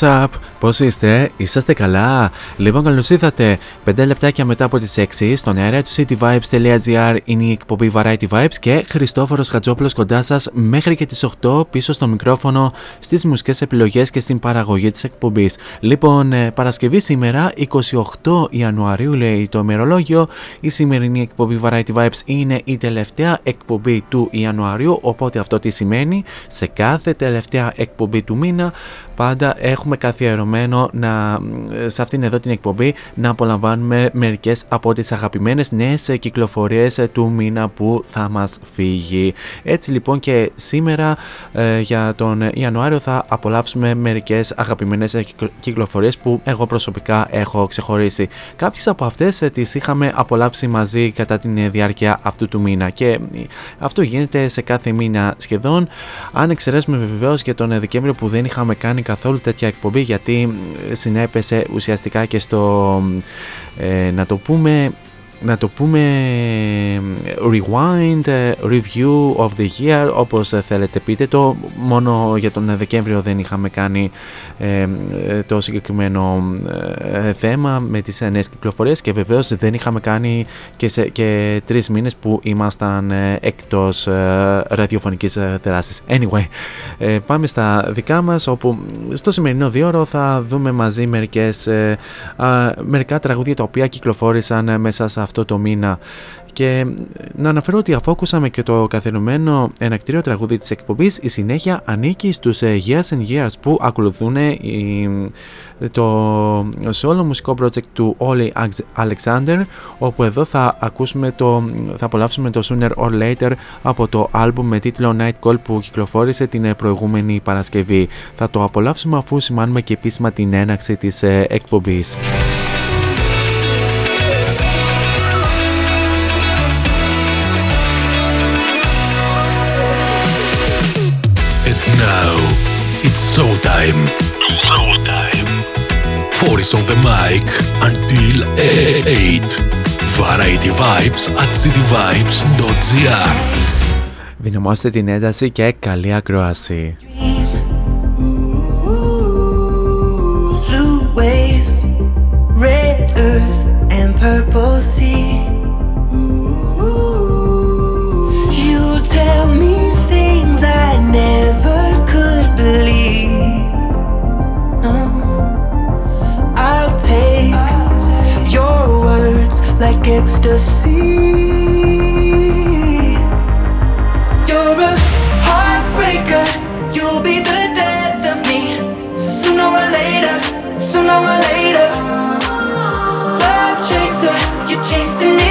What's up? Πώς είστε, είσαστε καλά; Λοιπόν, καλώς ήρθατε. 5 λεπτάκια μετά από τις 6 στον αέρα του cityvibes.gr είναι η εκπομπή Variety Vibes και Χριστόφορος Χατζόπουλος κοντά σας μέχρι και τις 8 πίσω στο μικρόφωνο, στις μουσικές επιλογές και στην παραγωγή της εκπομπής. Λοιπόν, ε, Παρασκευή σήμερα, 28 Ιανουαρίου, λέει το ημερολόγιο. Η σημερινή εκπομπή Variety Vibes είναι η τελευταία εκπομπή του Ιανουαρίου. Οπότε αυτό τι σημαίνει, σε κάθε τελευταία εκπομπή του μήνα πάντα έχουμε καθιερωμένο να, σε αυτήν εδώ την εκπομπή να απολαμβάνουμε μερικές από τις αγαπημένες νέες κυκλοφορίες του μήνα που θα μας φύγει. Έτσι λοιπόν και σήμερα ε, για τον Ιανουάριο θα απολαύσουμε μερικές αγαπημένες κυκλο- κυκλοφορίες που εγώ προσωπικά έχω ξεχωρίσει. Κάποιες από αυτές ε, τις είχαμε απολαύσει μαζί κατά την ε, διάρκεια αυτού του μήνα και ε, αυτό γίνεται σε κάθε μήνα σχεδόν αν εξαιρέσουμε βεβαίως για τον ε, Δεκέμβριο που δεν είχαμε κάνει καθόλου τέτοια εκπομπή γιατί ε, συνέπεσε ουσιαστικά και στο ε, να το πούμε να το πούμε rewind, ε, review of the year όπως ε, θέλετε πείτε το μόνο για τον Δεκέμβριο δεν είχαμε κάνει ε, ε, το συγκεκριμένο ε, θέμα με τις ε, νέες κυκλοφορίες και βεβαίως δεν είχαμε κάνει και, σε, και τρεις μήνες που ήμασταν ε, εκτός ε, ραδιοφωνικής ε, δράσης. Anyway, ε, πάμε στα δικά μας όπου στο σημερινό δύο θα δούμε μαζί μερικές, ε, α, μερικά τραγούδια τα οποία κυκλοφόρησαν ε, μέσα σε αυτό το μήνα και να αναφέρω ότι αφού ακούσαμε και το καθιερωμένο ενακτήριο τραγούδι της εκπομπής η συνέχεια ανήκει στους ε, Years and Years που ακολουθούν ε, η- το solo μουσικό project του Ollie Alexander όπου εδώ θα ακούσουμε το, θα απολαύσουμε το Sooner or Later από το album με τίτλο Night Call που κυκλοφόρησε την ε, προηγούμενη Παρασκευή. Θα το απολαύσουμε αφού σημάνουμε και επίσημα την έναξη της ε, εκπομπής. It's showtime. Showtime. Four is on the mic until 8. Variety Vibes at cityvibes.gr Δυναμώστε την ένταση και καλή ακρόαση. Blue waves, red earth and purple sea take your words like ecstasy. You're a heartbreaker, you'll be the death of me. Sooner or later, sooner or later. Love chaser, you're chasing me.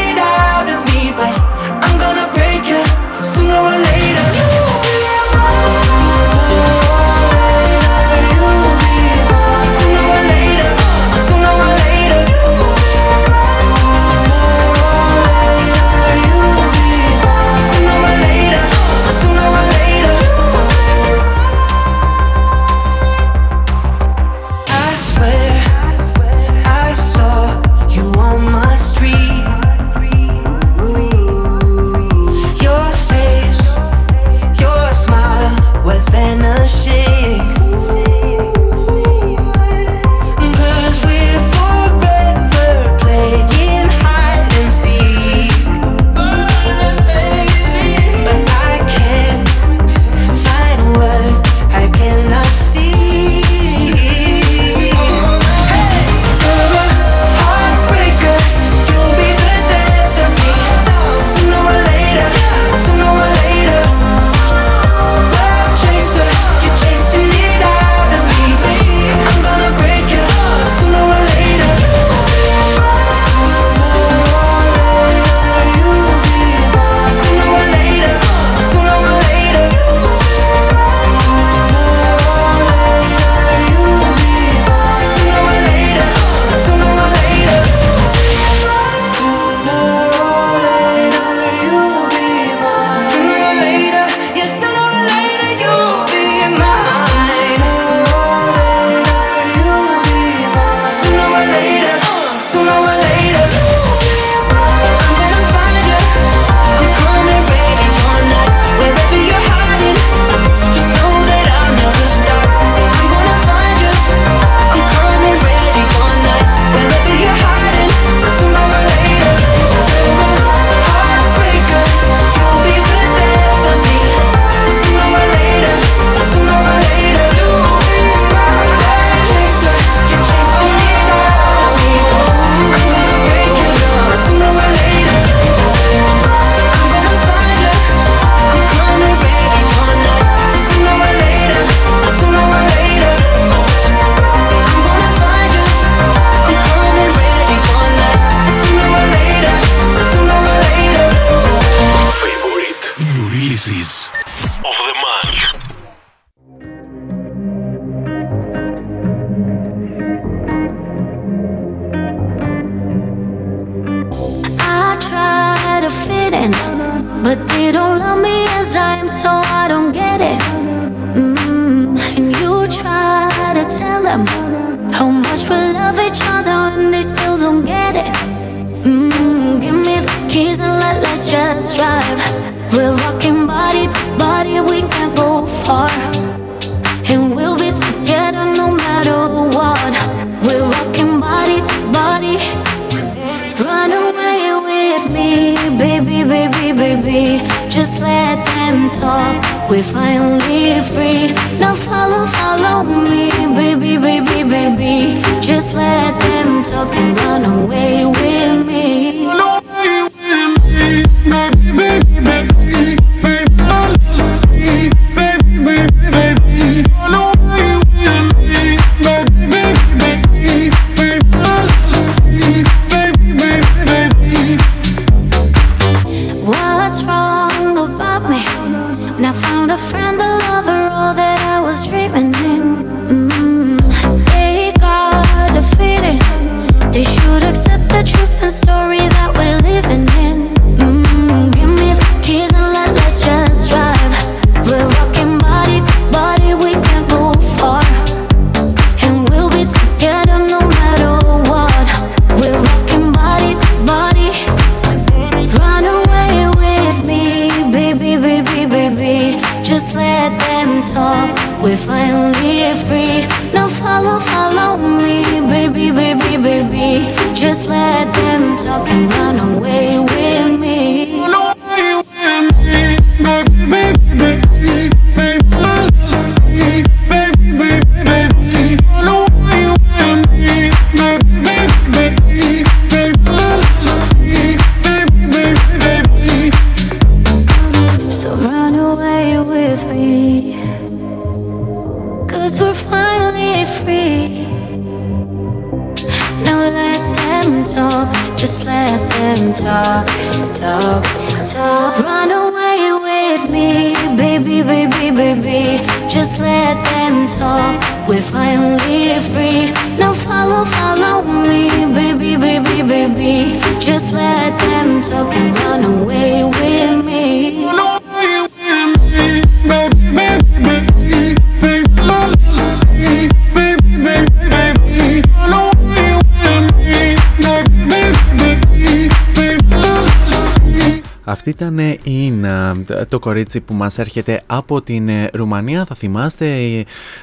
With me. Cause we're finally free. Now let them talk, just let them talk, talk, talk. Run away with me, baby, baby, baby. Just let them talk, we're finally free. Now follow, follow me, baby, baby, baby. Just let them talk and run away with me. Maybe, maybe Αυτή ήταν η Ίνα, το κορίτσι που μας έρχεται από την ε, Ρουμανία. Θα θυμάστε,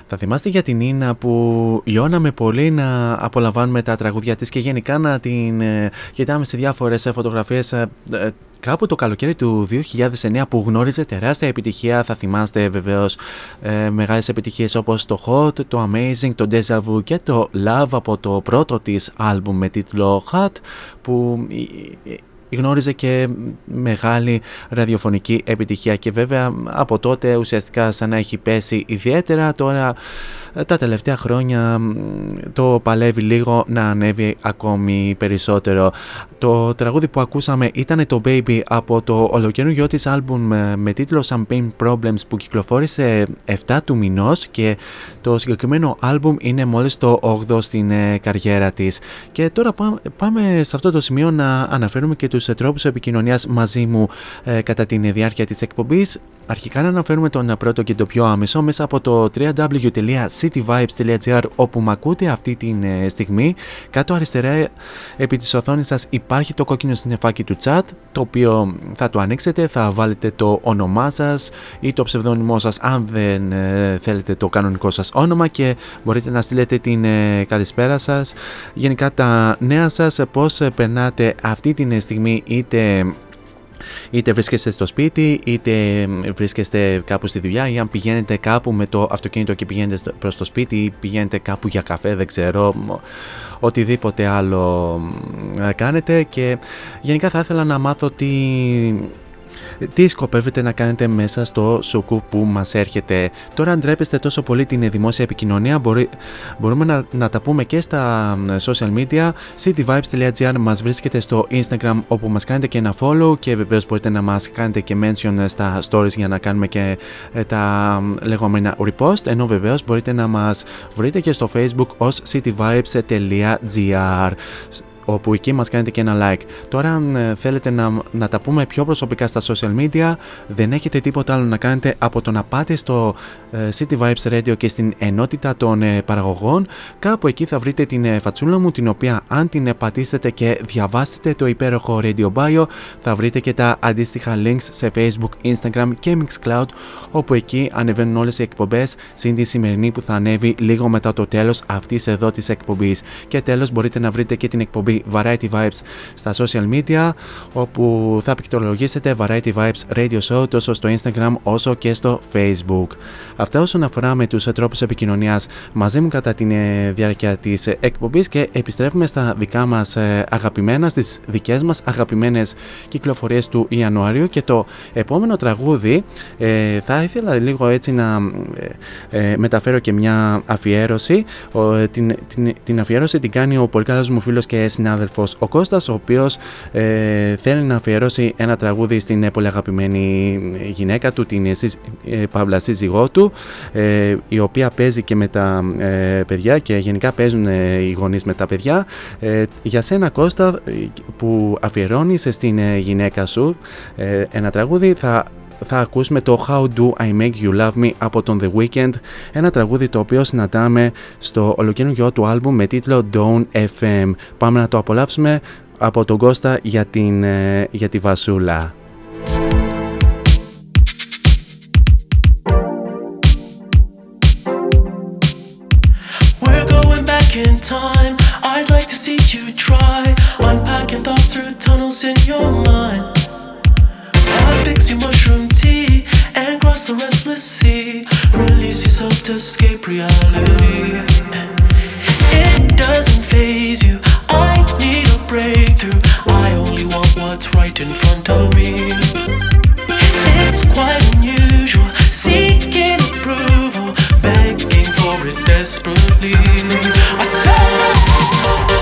θα θυμάστε για την Ίνα που γιώναμε πολύ να απολαμβάνουμε τα τραγούδια της και γενικά να την ε, κοιτάμε σε διάφορες ε, φωτογραφίες ε, ε, Κάπου το καλοκαίρι του 2009 που γνώριζε τεράστια επιτυχία, θα θυμάστε βεβαίως ε, μεγάλες επιτυχίες όπως το Hot, το Amazing, το Deja Vu και το Love από το πρώτο της άλμπουμ με τίτλο Hot που ε, ε, γνώριζε και μεγάλη ραδιοφωνική επιτυχία. Και βέβαια από τότε ουσιαστικά σαν να έχει πέσει ιδιαίτερα τώρα ε, τα τελευταία χρόνια μ, το παλεύει λίγο να ανέβει ακόμη περισσότερο. Το τραγούδι που ακούσαμε ήταν το Baby από το ολοκαινούργιο της άλμπουμ ε, με τίτλο Champagne Problems που κυκλοφόρησε 7 του μηνός και το συγκεκριμένο άλμπουμ είναι μόλις το 8 στην ε, καριέρα της. Και τώρα πά- πάμε σε αυτό το σημείο να αναφέρουμε και τους ε, τρόπους επικοινωνίας μαζί μου ε, κατά τη διάρκεια της εκπομπής. Αρχικά να αναφέρουμε τον πρώτο και το πιο άμεσο μέσα από το www.cityvibes.gr όπου με ακούτε αυτή τη στιγμή. Κάτω αριστερά ε, επί της οθόνης σας υπάρχει το κόκκινο συννεφάκι του chat το οποίο θα το ανοίξετε, θα βάλετε το όνομά σας ή το ψευδόνυμό σας αν δεν ε, θέλετε το κανονικό σας όνομα και μπορείτε να στείλετε την ε, καλησπέρα σας. Γενικά τα νέα σας, ε, πώς ε, περνάτε αυτή τη στιγμή είτε είτε βρίσκεστε στο σπίτι, είτε βρίσκεστε κάπου στη δουλειά ή αν πηγαίνετε κάπου με το αυτοκίνητο και πηγαίνετε στο- προς το σπίτι ή πηγαίνετε κάπου για καφέ, δεν ξέρω, μ, οτιδήποτε άλλο μ, κάνετε. Και γενικά θα ήθελα να μάθω τι, τι σκοπεύετε να κάνετε μέσα στο σουκού που μας έρχεται; Τώρα αν ντρέπεστε τόσο πολύ την δημόσια επικοινωνία μπορεί, μπορούμε να, να τα πούμε και στα μ, social media. cityvibes.gr μας βρίσκεται στο Instagram όπου μας κάνετε και ένα follow και βεβαίως μπορείτε να μας κάνετε και mention στα stories για να κάνουμε και ε, τα μ, λεγόμενα repost ενώ βεβαίως μπορείτε να μας βρείτε και στο facebook ως cityvibes.gr όπου εκεί μας κάνετε και ένα like. Τώρα αν ε, θέλετε να, να τα πούμε πιο προσωπικά στα social media δεν έχετε τίποτα άλλο να κάνετε από το να πάτε στο ε, City Vibes Radio και στην ενότητα των ε, παραγωγών κάπου εκεί θα βρείτε την ε, φατσούλα μου την οποία αν την ε, πατήσετε και διαβάσετε το υπέροχο Radio Bio θα βρείτε και τα αντίστοιχα links σε Facebook, Instagram και Mixcloud όπου εκεί ανεβαίνουν όλες οι εκπομπές συν τη σημερινή που θα ανέβει λίγο μετά το τέλος αυτής εδώ της εκπομπής και τέλος μπορείτε να βρείτε και την εκπομπή Variety Vibes στα social media όπου θα πληκτρολογήσετε Variety Vibes Radio Show τόσο στο Instagram όσο και στο Facebook. Αυτά όσον αφορά με τους ε, τρόπους επικοινωνίας μαζί μου κατά τη διάρκεια της ε, εκπομπής και επιστρέφουμε στα δικά μας ε, αγαπημένα, στις δικές μας αγαπημένες κυκλοφορίες του Ιανουαρίου και το επόμενο τραγούδι ε, θα ήθελα λίγο έτσι να ε, ε, μεταφέρω και μια αφιέρωση. Ο, ε, την, την, την αφιέρωση την κάνει ο πολύ καλός μου φίλος και συνάδελφος ο Κώστας ο οποίος ε, θέλει να αφιερώσει ένα τραγούδι στην ε, πολύ αγαπημένη γυναίκα του, την ε, σύζ- ε, Παύλα σύζυγό του ε, η οποία παίζει και με τα ε, παιδιά και γενικά παίζουν ε, οι γονείς με τα παιδιά. Ε, για σένα Κώστα ε, που αφιερώνεις στην ε, γυναίκα σου ε, ένα τραγούδι θα θα ακούσουμε το How Do I Make You Love Me από τον The Weeknd, ένα τραγούδι το οποίο συναντάμε στο ολοκαινούργιο του άλμπουμ με τίτλο Don't FM. Πάμε να το απολαύσουμε από τον Κώστα για, την, ε, για τη Βασούλα. In time. I'd like to see you try unpacking thoughts in your mind. Release yourself to escape reality. It doesn't phase you. I need a breakthrough. I only want what's right in front of me. It's quite unusual. Seeking approval, begging for it desperately. I said.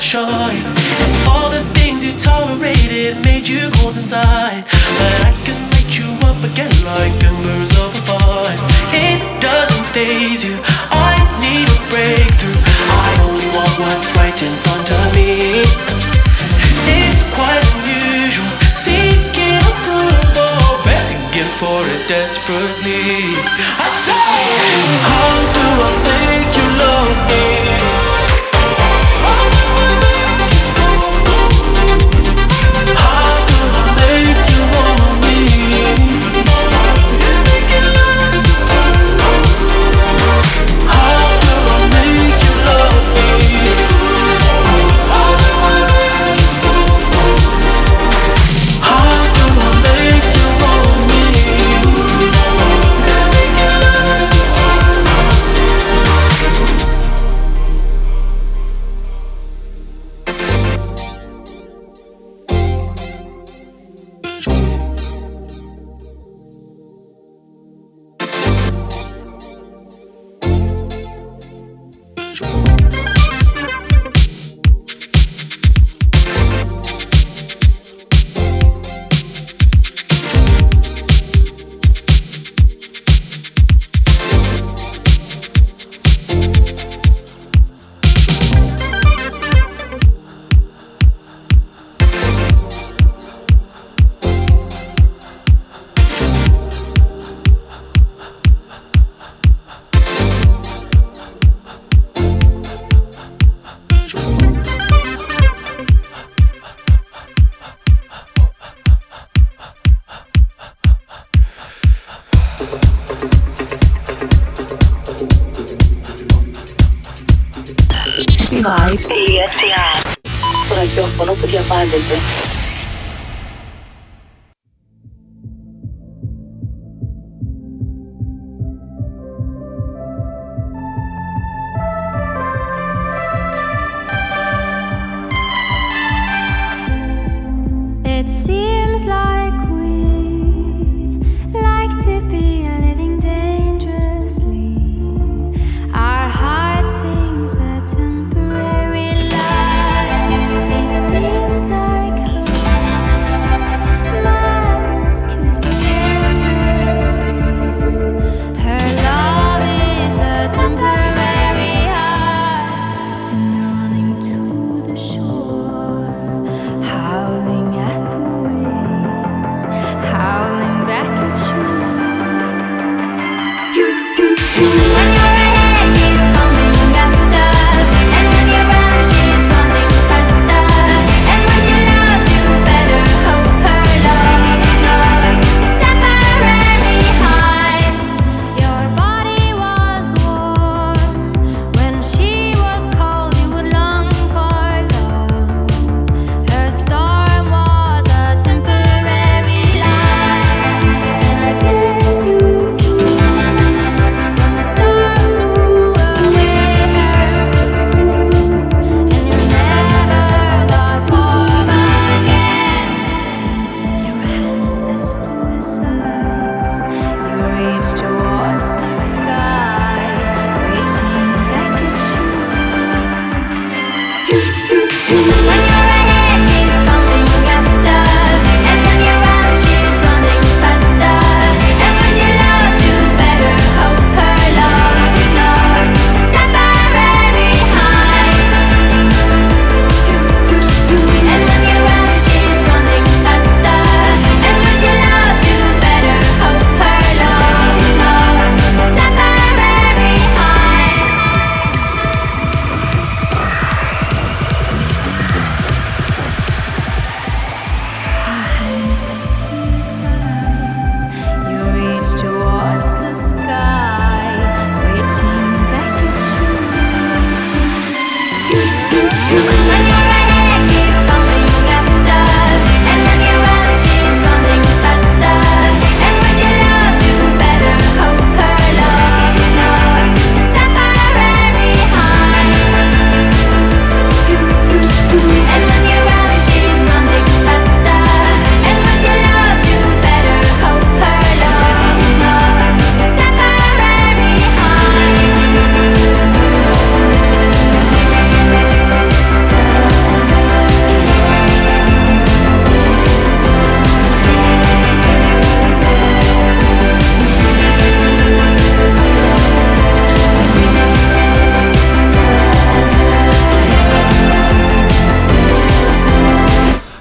shine. All the things you tolerated made you cold inside. But I can light you up again like embers of a fire. It doesn't phase you. I need a breakthrough. I only want what's right in front of me. It's quite unusual, seeking approval, begging for it desperately. I say, how do I make you love me?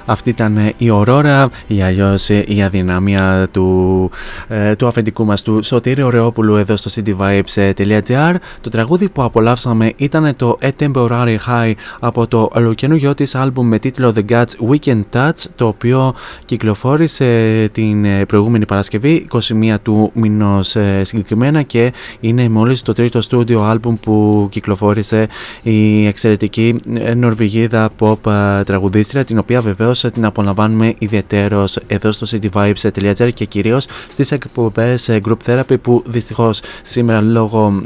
Αυτή ήταν ε, η ορόρα ή αλλιώς ε, η αδυναμία του, ε, του αφεντικού μας του Σωτήρη Ωρεόπουλου εδώ στο cityvibes.gr Το τραγούδι που απολαύσαμε ήταν το A Temporary High από το ολοκαινούργιο της άλμπουμ με τίτλο The Guts Weekend Touch το οποίο κυκλοφόρησε την προηγούμενη Παρασκευή 21 του μηνός συγκεκριμένα και είναι μόλις το τρίτο στούντιο άλμπουμ που κυκλοφόρησε η εξαιρετική Νορβηγίδα pop τραγουδίστρια την οποία βεβαίως την απολαμβάνουμε ιδιαίτερω εδώ στο cityvibes.gr και κυρίως στις εκπομπές Group Therapy που δυστυχώς σήμερα λόγω,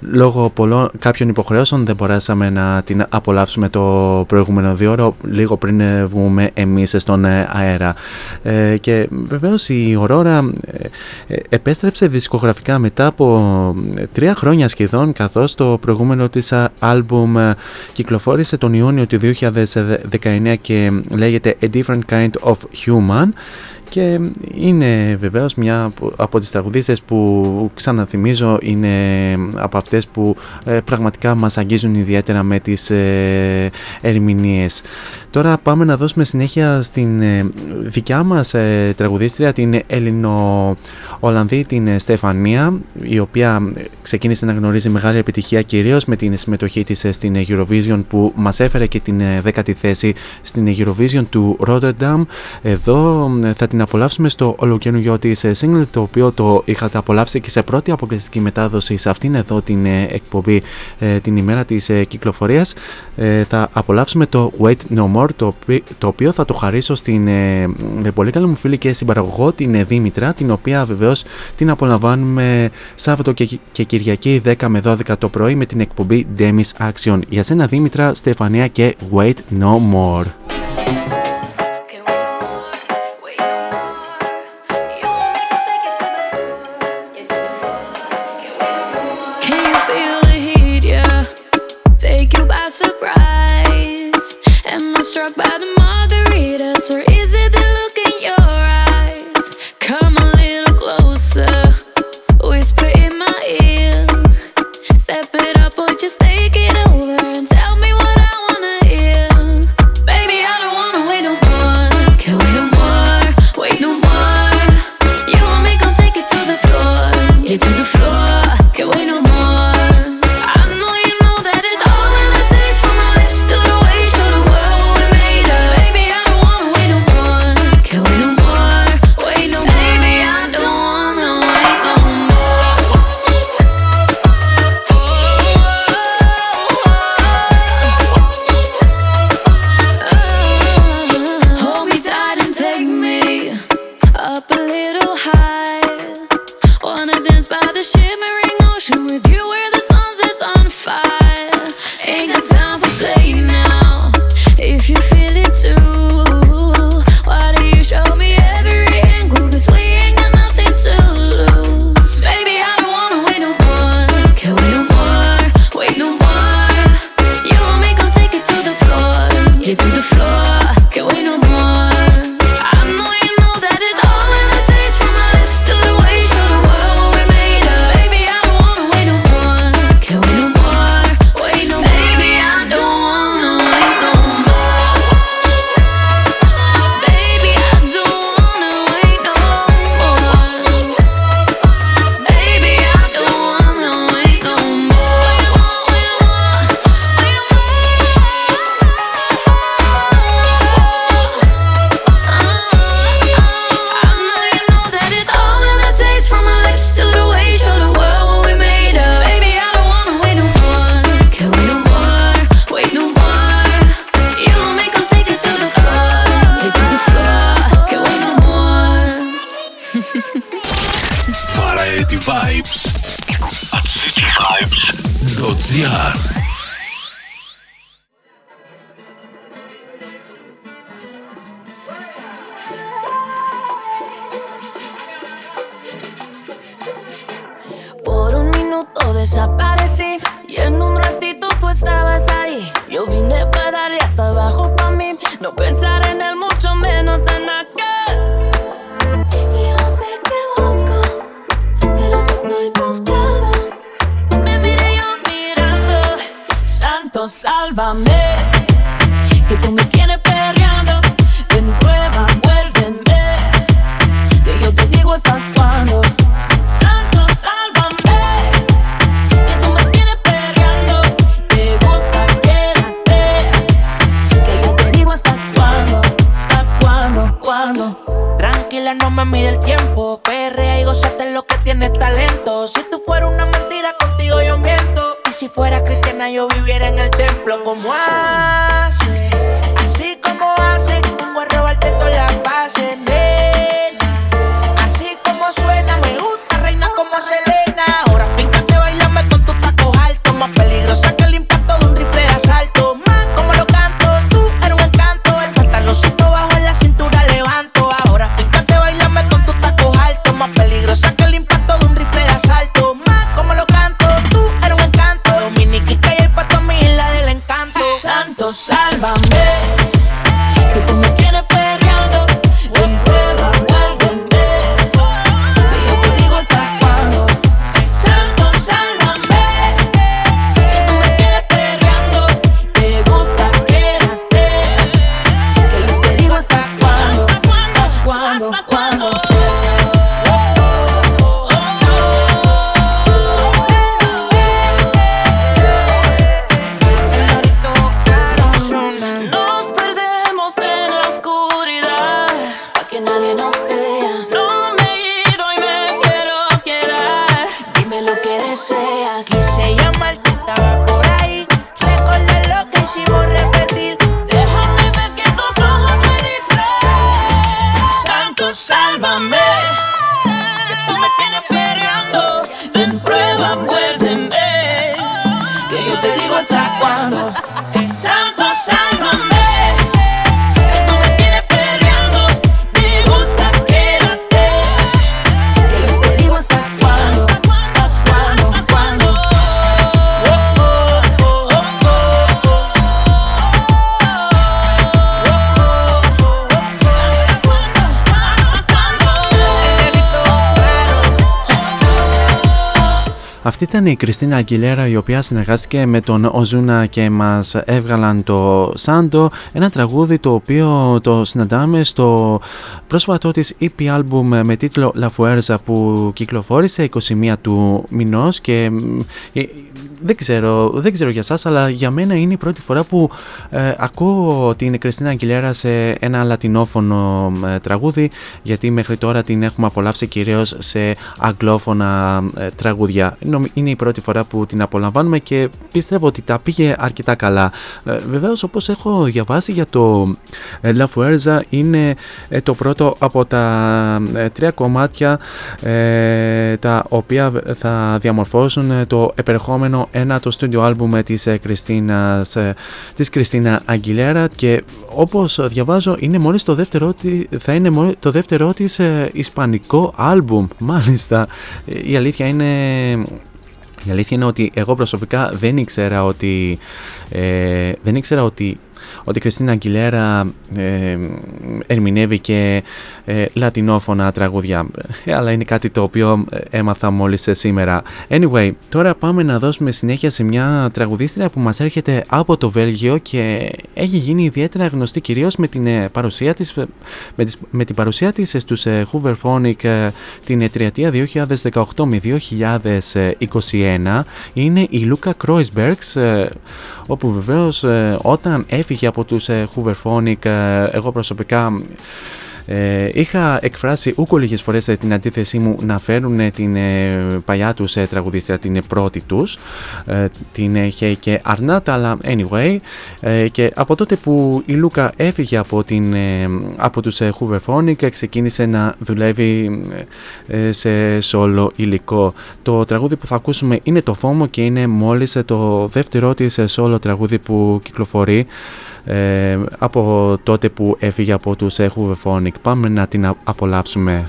λόγω πολλών, κάποιων υποχρεώσεων δεν μπορέσαμε να την απολαύσουμε το προηγούμενο δύο ώρο λίγο πριν βγούμε εμείς στον αέρα. Ε, και βεβαίως η Ορόρα ε, επέστρεψε δισκογραφικά μετά από τρία χρόνια σχεδόν καθώς το προηγούμενο της άλμπουμ κυκλοφόρησε τον Ιούνιο του 2019 και λέγεται A Different Kind of Human Και είναι βεβαίως μια από τις τραγουδίστες που ξαναθυμίζω είναι από αυτές που ε, πραγματικά μας αγγίζουν ιδιαίτερα με τις ε, ερμηνείες. Τώρα πάμε να δώσουμε συνέχεια στην ε, δικιά μας ε, τραγουδίστρια την Έλληνο-Ολλανδή την Στεφανία η οποία ξεκίνησε να γνωρίζει μεγάλη επιτυχία κυρίως με την συμμετοχή της στην Eurovision που μας έφερε και την δέκατη θέση στην Eurovision του Rotterdam. Εδώ θα την απολαύσουμε στο ολοκαινούργιο της single το οποίο το είχατε απολαύσει και σε πρώτη αποκλειστική μετάδοση σε αυτήν εδώ την εκπομπή την ημέρα της κυκλοφορίας θα απολαύσουμε το Wait No More το, οποίο θα το χαρίσω στην ε, πολύ καλή μου φίλη και συμπαραγωγό την ε, Δήμητρα την οποία βεβαίως την απολαμβάνουμε Σάββατο και, και Κυριακή 10 με 12 το πρωί με την εκπομπή Demis Action. Για σένα Δήμητρα, Στεφανία και Wait No More. Ήταν η Κριστίνα Αγγιλέρα η οποία συνεργάστηκε με τον Οζούνα και μας έβγαλαν το Σάντο ένα τραγούδι το οποίο το συναντάμε στο πρόσφατό της EP album με τίτλο La Fuerza που κυκλοφόρησε 21 του μηνός και ε, δεν ξέρω, δεν ξέρω για σας αλλά για μένα είναι η πρώτη φορά που ε, ακούω την Κριστίνα Αγγιλέρα σε ένα λατινόφωνο ε, τραγούδι γιατί μέχρι τώρα την έχουμε απολαύσει κυρίως σε αγγλόφωνα ε, τραγούδια. Νομ- Είναι η πρώτη φορά που την απολαμβάνουμε και πιστεύω ότι τα πήγε αρκετά καλά. Ε, βεβαίως όπως έχω διαβάσει για το ε, La Fuerza είναι ε, το πρώτο από τα ε, τρία κομμάτια ε, τα οποία θα διαμορφώσουν ε, το επερχόμενο ένα το studio album της ε, Κριστίνας, ε, της Κριστίνα Αγγιλέρα και όπως διαβάζω είναι μόλις το δεύτερο τη- θα είναι μόλις το δεύτερο της ε, ισπανικό album μάλιστα Ε, η αλήθεια είναι η αλήθεια είναι ότι εγώ προσωπικά δεν ήξερα ότι ε, δεν ήξερα ότι ότι η Κριστίνα Αγγιλέρα ε, ερμηνεύει και ε, λατινόφωνα τραγούδια. Ε, αλλά είναι κάτι το οποίο ε, έμαθα μόλις ε, σήμερα. Anyway, τώρα πάμε να δώσουμε συνέχεια σε μια τραγουδίστρια που μας έρχεται από το Βέλγιο και έχει γίνει ιδιαίτερα γνωστή κυρίως με την ε, παρουσία της ε, με, τις- με την παρουσία της ε, στους ε, Hooverphonic ε, την ε, τριετία 2018 με 2021 είναι η Λούκα Κρόισμπεργκς ε, όπου βεβαίως ε, όταν έφυγε από τους ε, Hooverphonic ε, εγώ προσωπικά ε, είχα εκφράσει ούκο λίγες φορές ε, την αντίθεσή μου να φέρουν ε, την ε, παλιά τους ε, τραγουδίστρια, την ε, πρώτη τους, ε, την ε, Hey και Αρνάτα, αλλά anyway. Ε, και από τότε που η Λούκα έφυγε από, την, ε, από τους ε, Hooverphonic ε, ξεκίνησε να δουλεύει ε, σε solo υλικό. Το τραγούδι που θα ακούσουμε είναι το FOMO και είναι μόλις ε, το δεύτερο της ε, solo τραγούδι που κυκλοφορεί ε, από τότε που έφυγε από τους ε, Hooverphonic. Πάμε να την α- απολαύσουμε.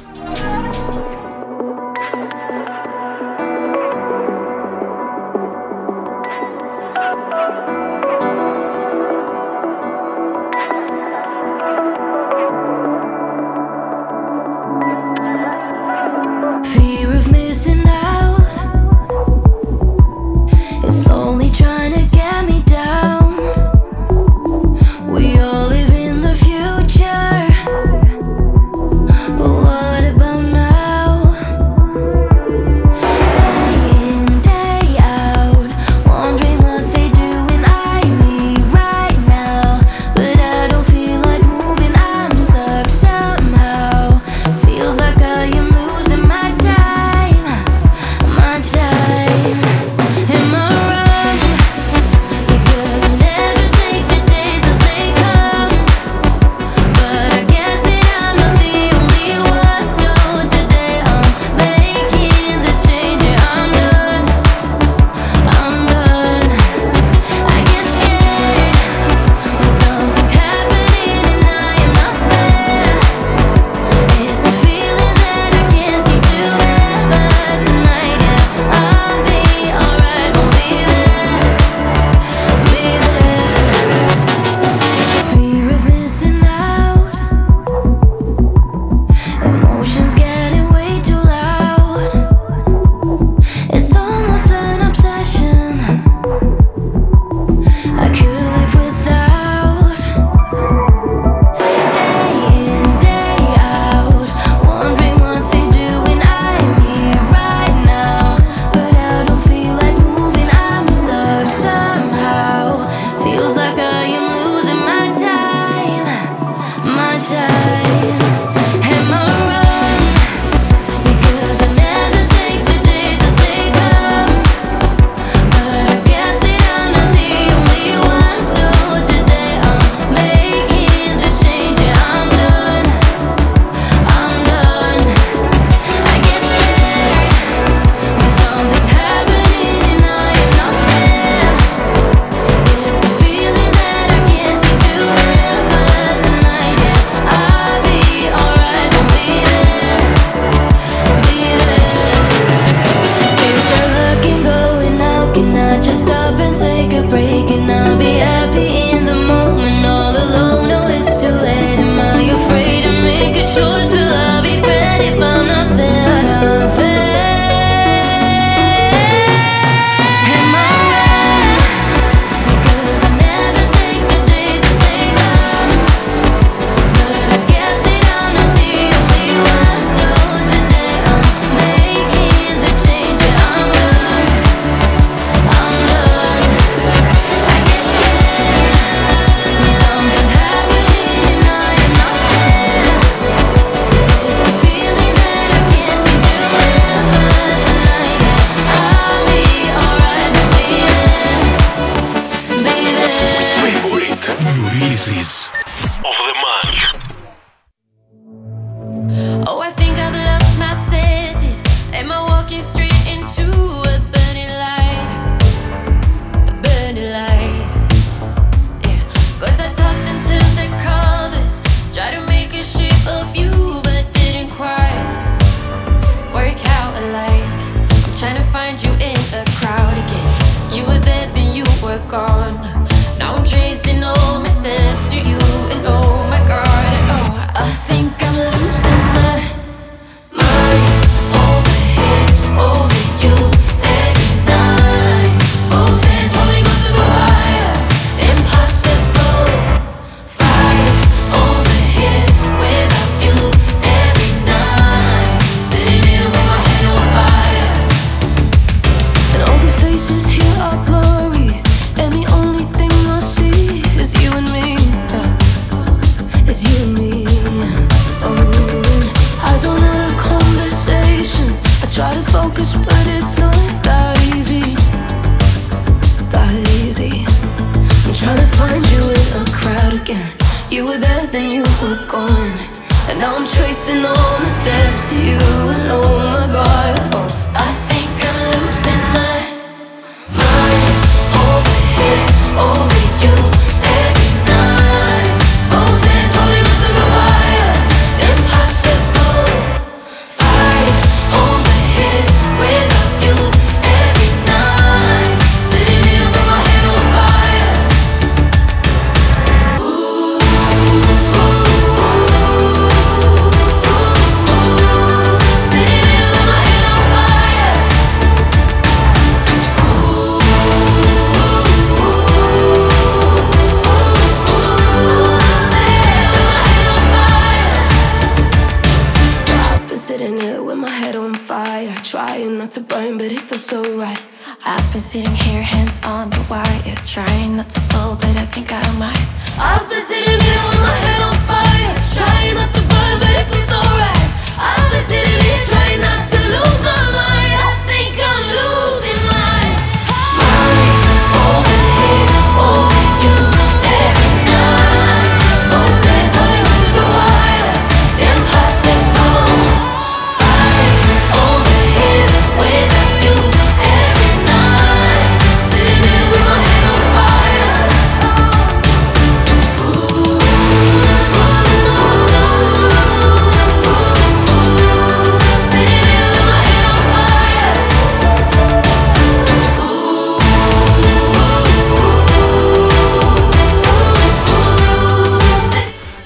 Here with my head on fire, trying not to burn, but it feels so right. I've been sitting here, hands on the wire, trying not to fall, but I think I might. I've been sitting here with my head on fire, trying not to burn, but it feels so right. I've been sitting here, trying not to lose my mind.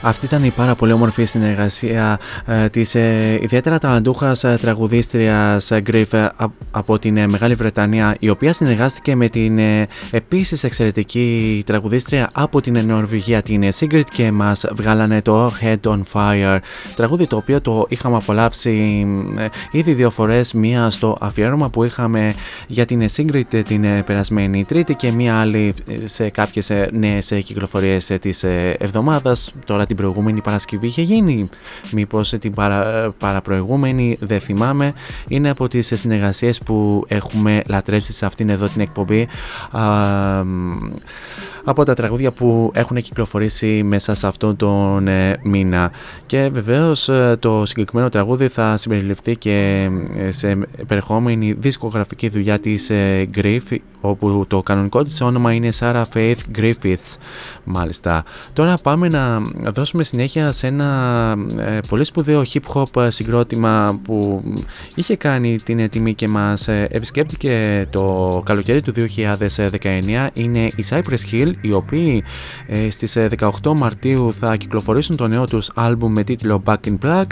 Αυτή ήταν η πάρα πολύ όμορφη συνεργασία ε, της ε, ιδιαίτερα ταλαντούχας ε, τραγουδίστριας ε, Griff ε, α- από την ε, Μεγάλη Βρετανία η οποία συνεργάστηκε με την ε, επίσης εξαιρετική τραγουδίστρια από την ε, Νορβηγία την ε, Sigrid και μας βγάλανε το Head on Fire. Τραγούδι το οποίο το είχαμε απολαύσει ε, ήδη δύο φορές μία στο αφιέρωμα που είχαμε για την ε, Sigrid ε, την ε, περασμένη Τρίτη και μία άλλη ε, σε κάποιες ε, νέες ε, κυκλοφορίες ε, της ε, εβδομάδας. Τώρα την προηγούμενη Παρασκευή. Είχε γίνει μήπως ε, την παρα, παραπροηγούμενη δεν θυμάμαι. Είναι από τις ε, συνεργασίες που έχουμε λατρέψει σε αυτήν εδώ την εκπομπή. Α, μ, από τα τραγούδια που έχουν κυκλοφορήσει μέσα σε αυτόν τον ε, μήνα. Και βεβαίως ε, το συγκεκριμένο τραγούδι θα συμπεριληφθεί και ε, σε επερχόμενη δισκογραφική δουλειά της ε, Griff, όπου το κανονικό της όνομα είναι Sarah Faith Griffiths. Μάλιστα. Τώρα πάμε να δώσουμε συνέχεια σε ένα ε, πολύ σπουδαίο hip hop συγκρότημα που είχε κάνει την τιμή και μας ε, επισκέπτηκε το καλοκαίρι του 2019. Είναι η Cypress Hill οι οποίοι ε, στις 18 Μαρτίου θα κυκλοφορήσουν το νέο τους άλμπουμ με τίτλο Back in Black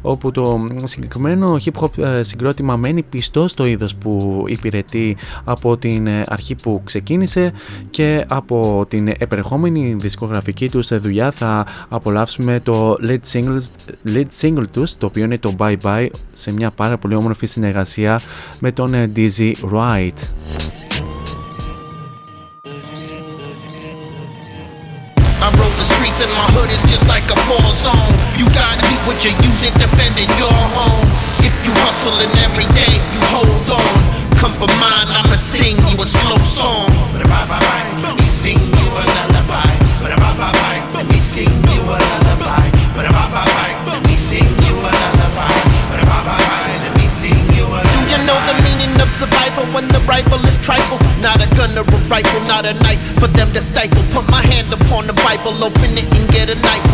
όπου το συγκεκριμένο hip hop ε, συγκρότημα μένει πιστό στο είδος που υπηρετεί από την αρχή που ξεκίνησε και από την επερχόμενη δισκογραφική τους δουλειά θα απολαύσουμε το lead single, lead single τους το οποίο είναι το Bye Bye σε μια πάρα πολύ όμορφη συνεργασία με τον Dizzy Wright. Streets and my hood is just like a war zone. You got heat, what you use it defending your home. If you hustling every day, you hold on. Come for mine, I'ma sing you a slow song. But bye bye bye, let me sing you a lullaby. Let me sing you a lullaby. Let me sing you a lullaby. Let me sing you a lullaby. Do you know the of survival when the rifle is trifle? Not a gun or a rifle, not a knife for them to stifle. Put my hand upon the Bible, open it and get a knife.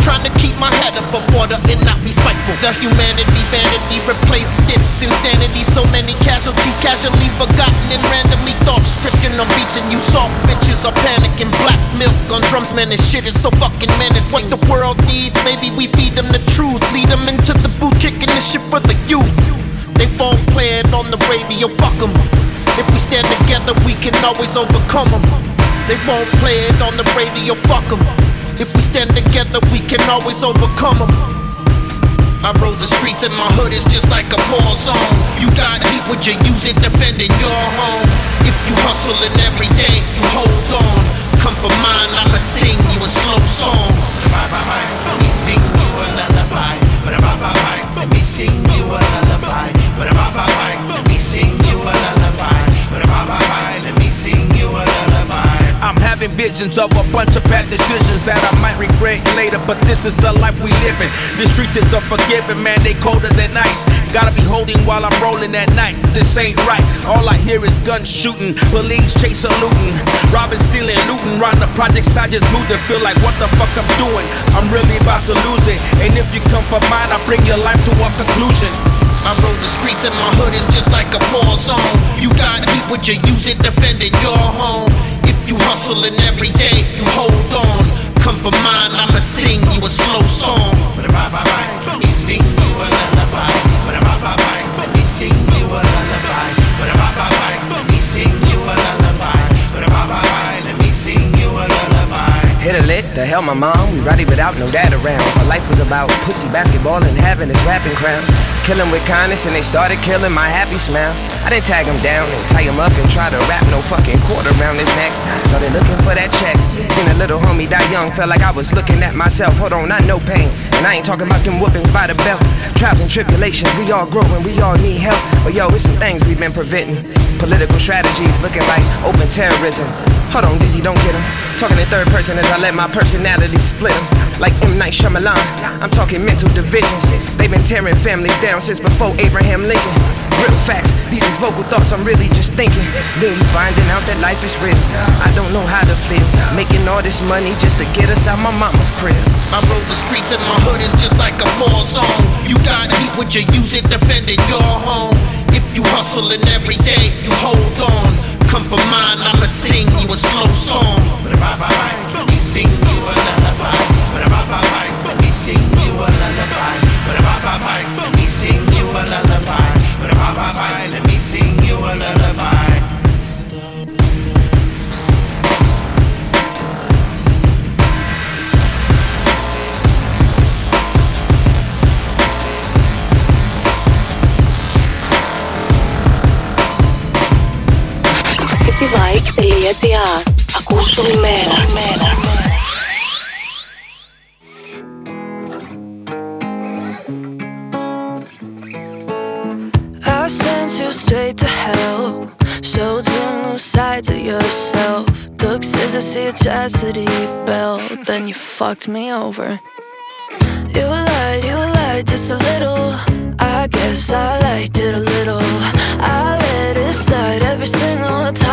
Trying to keep my head above water and not be spiteful. The humanity, vanity replaced its insanity. So many casualties, casually forgotten and randomly thought stricken. I'm reaching you soft bitches are panicking. Black milk on drums, man, this shit is so fucking menace. What the world needs, maybe we feed them the truth. Lead them into the boot, kicking this shit for the youth. They won't play it on the radio, fuck 'em. If we stand together, we can always overcome them. They won't play it on the radio, fuck 'em. If we stand together, we can always overcome them. I roll the streets and my hood is just like a war zone. You got heat, would you use it defending your home? If you hustling every day, you hold on. Come for mine, I'ma sing you a slow song. Bye Let me sing you a lullaby. Bye, bye, bye. Let me sing you a having visions of a bunch of bad decisions that I might regret later, but this is the life we live in. The streets is unforgiving, man, they colder than ice. Gotta be holding while I'm rolling at night. This ain't right. All I hear is guns shooting, police chasing, looting, robbing, stealing, looting. Round the projects, I just moved and feel like what the fuck I'm doing. I'm really about to lose it, and if you come for mine, I bring your life to a conclusion. I roll the streets and my hood is just like a war zone. You got heat, would you use it defending your home? If you hustling every day, you hold on. Come for mine, I'ma sing you a slow song. Let me sing you a lullaby. Let me sing you a lullaby. Let me sing you a lullaby. Let me sing you a lullaby. Hit a lit, the hell my mom, we rowdy without no dad around. My life was about pussy, basketball, and having this rapping crown. Killing with kindness, and they started killing my happy smile. I didn't tag him down and tie him up and try to wrap no fucking cord around his neck. Started looking for that check. Seen a little homie die young, felt like I was looking at myself. Hold on, I know pain. And I ain't talking about them whoopings by the belt. Trials and tribulations, we all grow and we all need help. But yo, it's some things we've been preventing. Political strategies looking like open terrorism. Hold on, Dizzy, don't get him. Talking in third person as I let my personality split him. Like M. Night Shyamalan, I'm talking mental divisions. They've been tearing families down since before Abraham Lincoln. Real facts, these is vocal thoughts I'm really just thinking. Then you finding out that life is real. I don't know how to feel. Making all this money just to get us out my mama's crib. I roll the streets and my hood is just like a war zone. You gotta heat, would you use it defending your home? If you hustling every day, you hold on. Come for mine, I'ma sing you a slow song. Let me sing you a lullaby. Let me sing you a lullaby. Let me sing you a lullaby. But a lullaby. cityvibes.gr Ακούς όλη μέρα. I sent you straight to hell. Showed you new sides of yourself. Took scissors to your chastity belt. Then you fucked me over. You lied, you lied just a little. I guess I liked it a little. I let it slide every single time,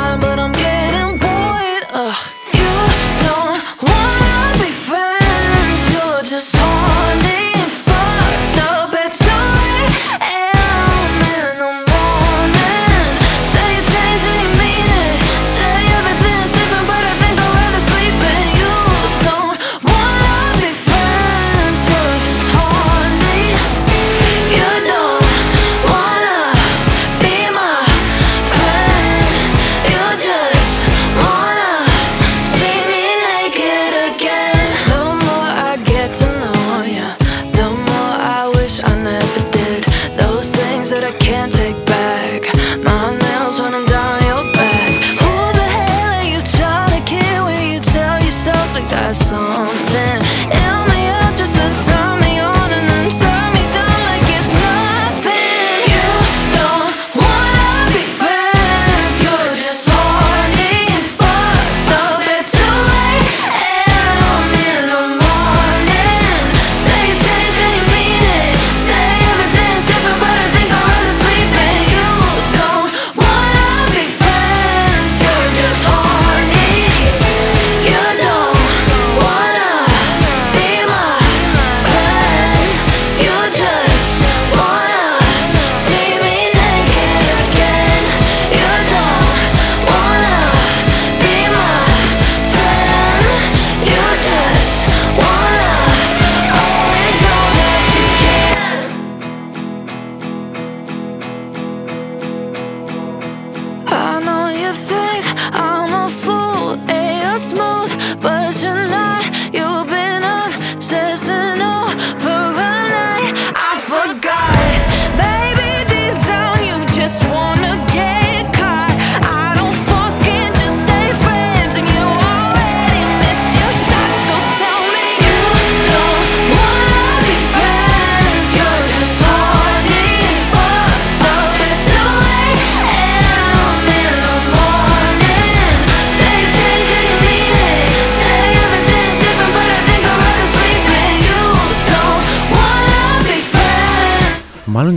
song.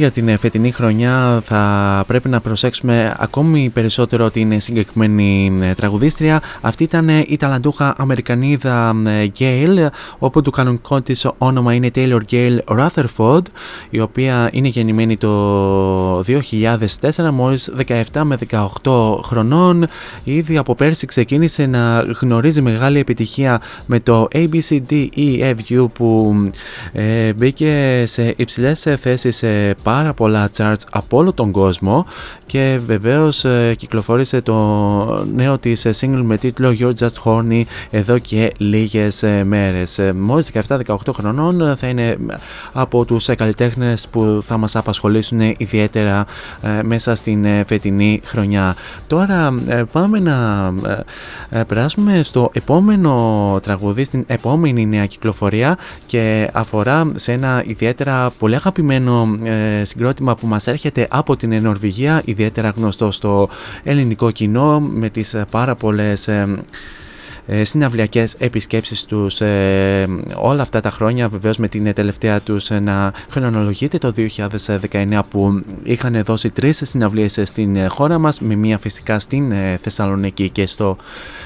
Για την ε, φετινή χρονιά θα πρέπει να προσέξουμε ακόμη περισσότερο την συγκεκριμένη ε, τραγουδίστρια. Αυτή ήταν ε, η ταλαντούχα Αμερικανίδα Gail, όπου το κανονικό της όνομα είναι Taylor Gail Rutherford, η οποία είναι γεννημένη το 2004, μόλις 17 με 18 χρονών. Ήδη από πέρσι ξεκίνησε να γνωρίζει μεγάλη επιτυχία με το ABCDEFU που ε, μπήκε σε υψηλές θέσεις σε πάρα πολλά charts από όλο τον κόσμο και βεβαίως ε, κυκλοφόρησε το νέο της ε, single με τίτλο You're Just Horny εδώ και λίγες ε, μέρες. Ε, Μόλις 17-18 χρονών ε, θα είναι από τους ε, καλλιτέχνες που θα μας απασχολήσουν ιδιαίτερα ε, μέσα στην ε, φετινή χρονιά. Τώρα ε, πάμε να ε, ε, περάσουμε στο επόμενο τραγούδι, στην επόμενη νέα κυκλοφορία και αφορά σε ένα ιδιαίτερα πολύ αγαπημένο ε, συγκρότημα που μας έρχεται από την Νορβηγία, ιδιαίτερα γνωστό στο ελληνικό κοινό με τις ε, πάρα πολλές ε, ε, συναυλιακές επισκέψεις τους ε, όλα αυτά τα χρόνια βεβαίως με την τελευταία τους ε, να χρονολογείται το 2019 που είχαν δώσει τρεις συναυλίες ε, στην ε, χώρα μας με μία φυσικά στην ε, Θεσσαλονίκη και στο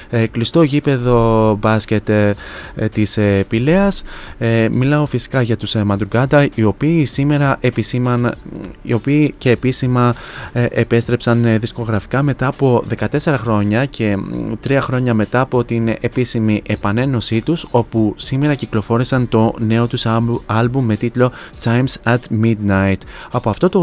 ε, κλειστό γήπεδο μπάσκετ ε, ε, της ε, Πηλαίας. Ε, μιλάω φυσικά για τους ε, Μαντρουγκάντα οι οποίοι σήμερα επισήμαν οι οποίοι και επίσημα ε, επέστρεψαν ε, δισκογραφικά μετά από 14 χρόνια και μ, τρία χρόνια μετά από την επίσημη επανένωσή τους όπου σήμερα κυκλοφόρησαν το νέο τους άλμπου- άλμπουμ με τίτλο Chimes at Midnight. Από αυτό το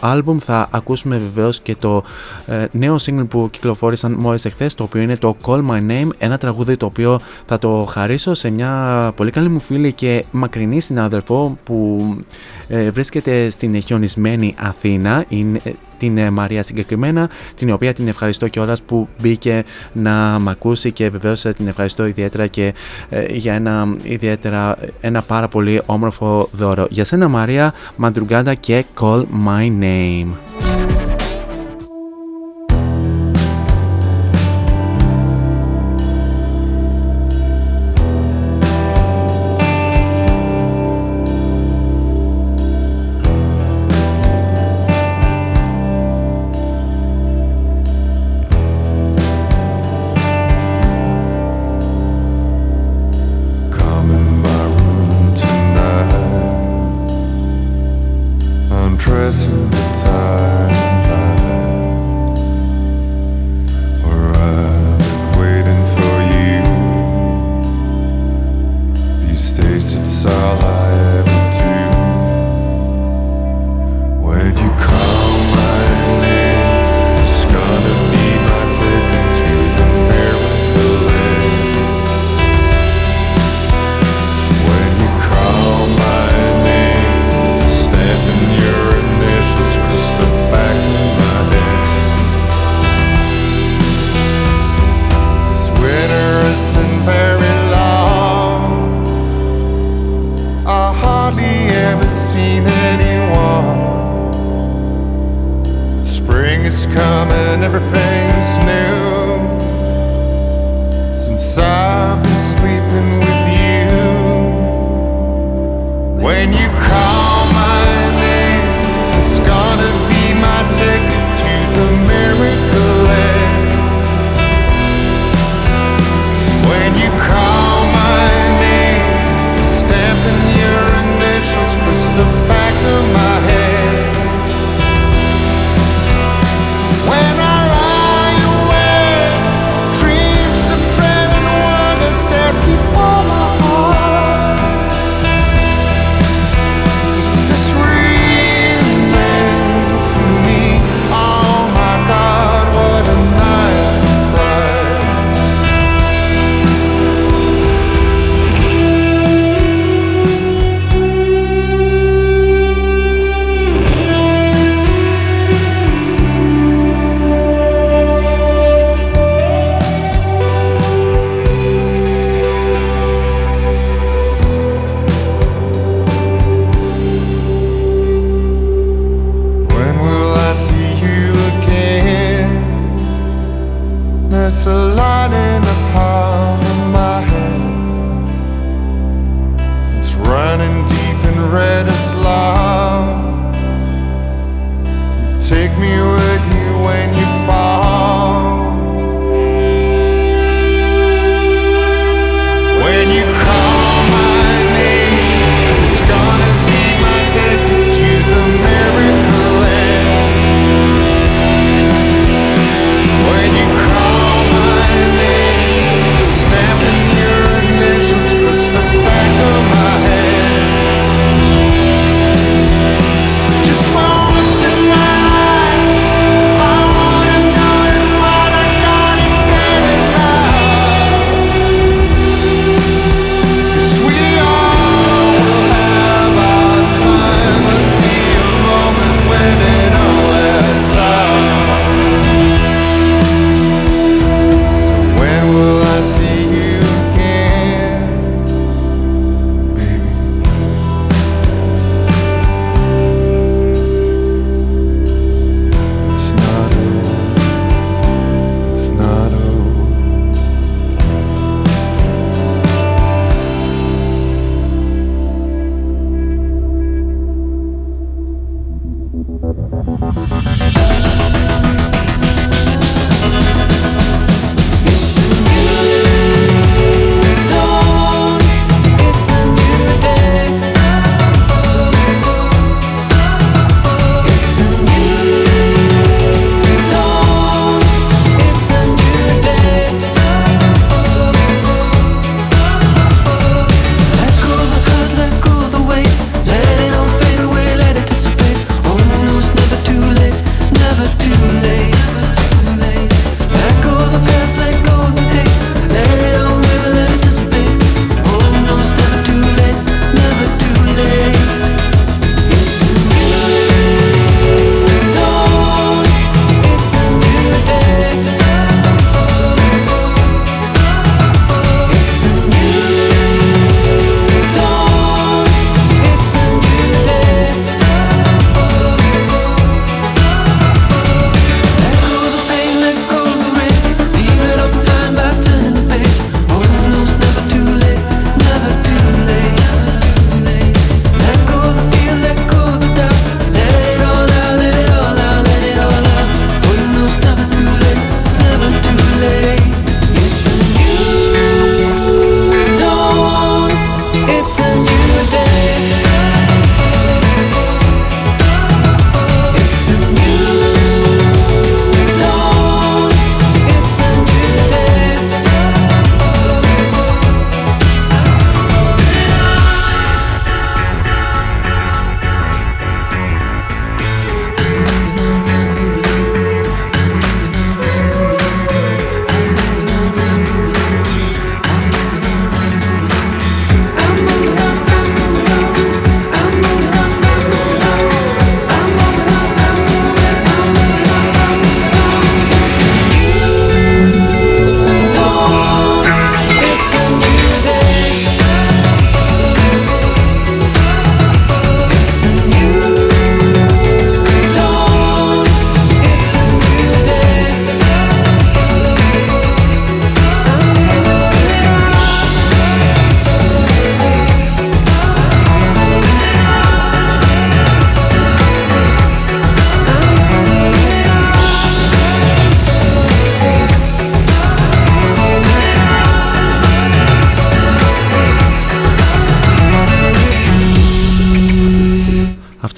άλμπουμ θα ακούσουμε βεβαίως και το ε, νέο single που κυκλοφόρησαν μόλις εχθές το οποίο είναι το Call My Name ένα τραγούδι το οποίο θα το χαρίσω σε μια πολύ καλή μου φίλη και μακρινή συνάδελφο που ε, βρίσκεται στην χιονισμένη Αθήνα είναι, ε, την ε, Μαρία συγκεκριμένα, την οποία την ευχαριστώ κιόλας που μπήκε να μ' ακούσει και βεβαίως ε, την ευχαριστώ ιδιαίτερα και ε, για ένα ιδιαίτερα, ένα πάρα πολύ όμορφο δώρο. Για σένα Μαρία, Μαντρουγκάντα και Call My Name.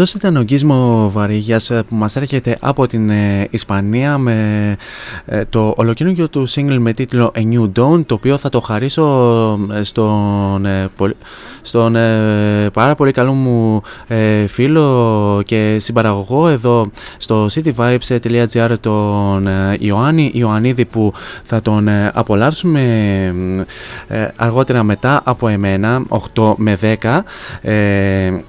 Αυτός ήταν ο Γκίσμο Βαρύγιας ε, που μας έρχεται από την ε, Ισπανία με ε, το ολοκαινούργιο του single με τίτλο A New Dawn το οποίο θα το χαρίσω ε, στον, ε, πολ- στον ε, πάρα πολύ καλό μου ε, φίλο και συμπαραγωγό εδώ στο cityvibes.gr τον ε, Ιωάννη Ιωαννίδη που θα τον ε, απολαύσουμε ε, αργότερα μετά από εμένα 8 με 10 ε, ε,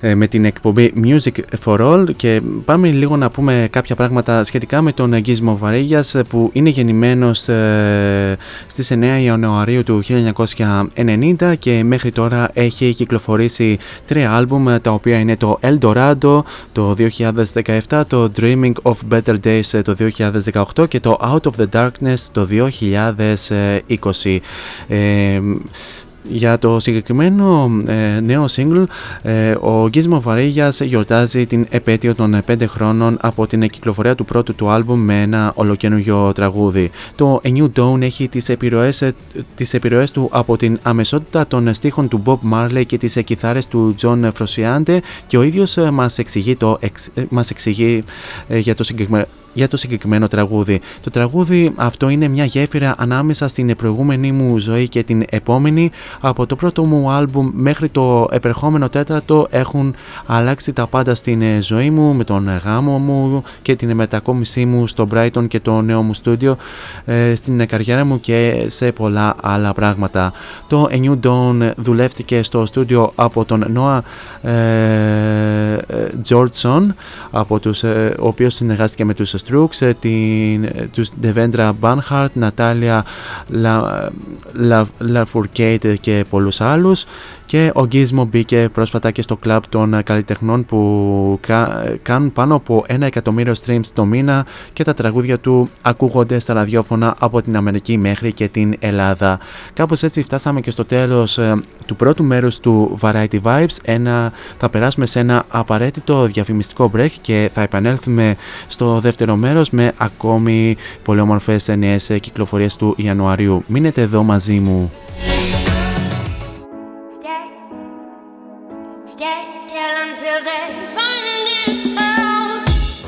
με την εκπομπή Music for All και πάμε λίγο να πούμε κάποια πράγματα σχετικά με τον Γκίσμο Βαρύγιας ε, που είναι γεννημένος ε, στις 9 Ιανουαρίου του 1990 και μέχρι τώρα έχει κυκλοφορήσει τρία άλμπουμ ε, τα οποία είναι το El Dorado το 2017, το Dreaming of Better Days ε, το 2018 και το Out of the Darkness το 2020. Ε, για το συγκεκριμένο ε, νέο single, ε, ο Γκίσμο Βαρύγιας γιορτάζει την επέτειο των 5 χρόνων από την κυκλοφορία του πρώτου του άλμπουμ με ένα ολοκαινούργιο τραγούδι. Το A New Dawn έχει τις επιρροές, ε, τις επιρροές του από την αμεσότητα των στίχων του Bob Marley και τις ε, κιθάρες του John Frusciante και ο ίδιος ε, μας εξηγεί, το, εξ- ε, μας εξηγεί ε, για το συγκεκριμένο για το συγκεκριμένο τραγούδι. Το τραγούδι αυτό είναι μια γέφυρα ανάμεσα στην προηγούμενη μου ζωή και την επόμενη. Από το πρώτο μου άλμπουμ μέχρι το επερχόμενο τέταρτο έχουν αλλάξει τα πάντα στην ε, ζωή μου με τον γάμο μου και την μετακόμισή μου στο Brighton και το νέο μου στούντιο ε, στην καριέρα μου και σε πολλά άλλα πράγματα. Το A New Dawn δουλεύτηκε στο στούντιο από τον Noah ε, ε, Georgeson από τους, ε, ο οποίος συνεργάστηκε με τους Strokes, ε, την, ε, τους Devendra Banhart, Νατάλια Lafourcade και πολλούς άλλους και ο Gizmo μπήκε πρόσφατα και στο κλαμπ των ε, καλλιτεχνών που κα- ε, κάνουν πάνω από ένα εκατομμύριο streams το μήνα και τα τραγούδια του ακούγονται στα ραδιόφωνα από την Αμερική μέχρι και την Ελλάδα. Κάπως έτσι φτάσαμε και στο τέλος ε, του πρώτου μέρους του Variety Vibes. Ένα, θα περάσουμε σε ένα απαραίτητο διαφημιστικό break και θα επανέλθουμε στο δεύτερο μέρος με ακόμη πολύ όμορφες νέες ε, κυκλοφορίες του Ιανουαρίου. Μείνετε εδώ μαζί μου.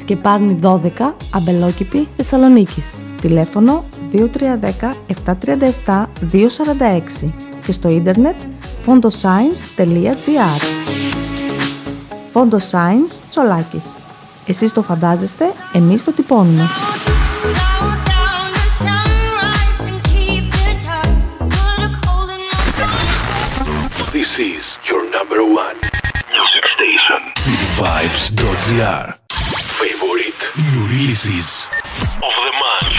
Σκεπάρνη 12, Αμπελόκηπη, Θεσσαλονίκης. Τηλέφωνο 2310 737 246 και στο ίντερνετ fondoscience.gr Φόντο Science Τσολάκης. Εσείς το φαντάζεστε, εμείς το τυπώνουμε. This is your number one music station. Cityvibes.gr Favorite new releases of the month.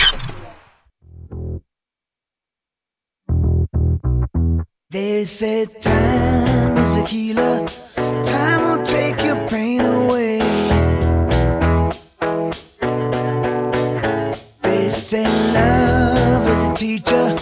They said time is a healer, time will take your pain away. They say love is a teacher,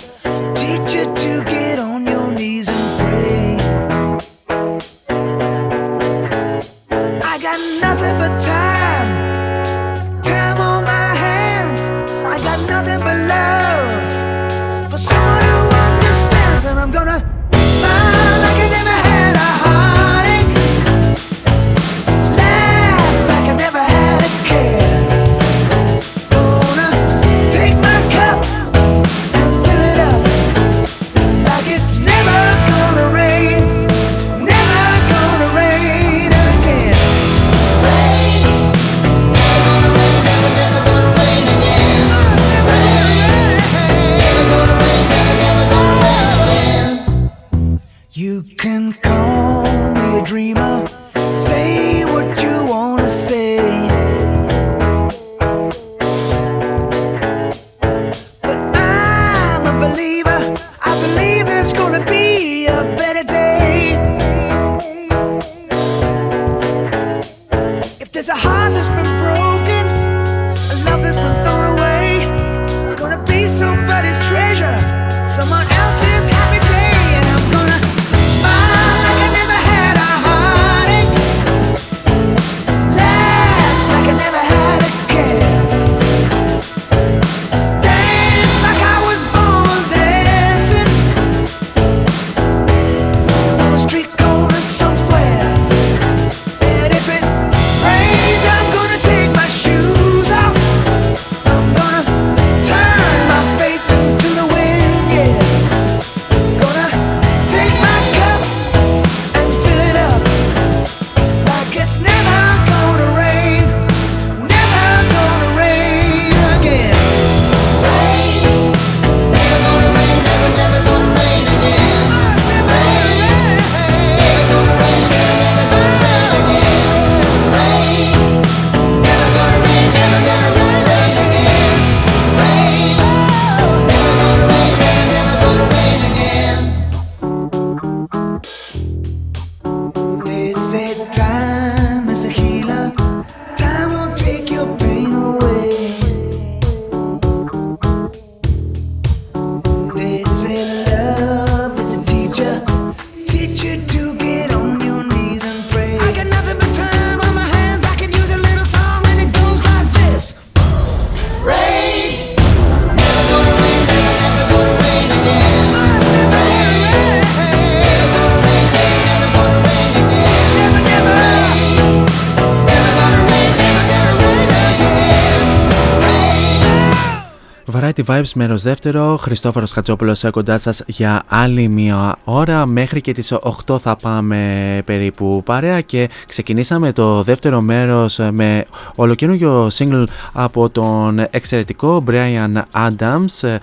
Variety Vibes μέρος δεύτερο. Χριστόφορος Χατζόπουλος κοντά σας για άλλη μία ώρα. Μέχρι και τις 8 θα πάμε περίπου παρέα και ξεκινήσαμε το δεύτερο μέρος με ολοκαινούργιο single από τον εξαιρετικό Brian Adams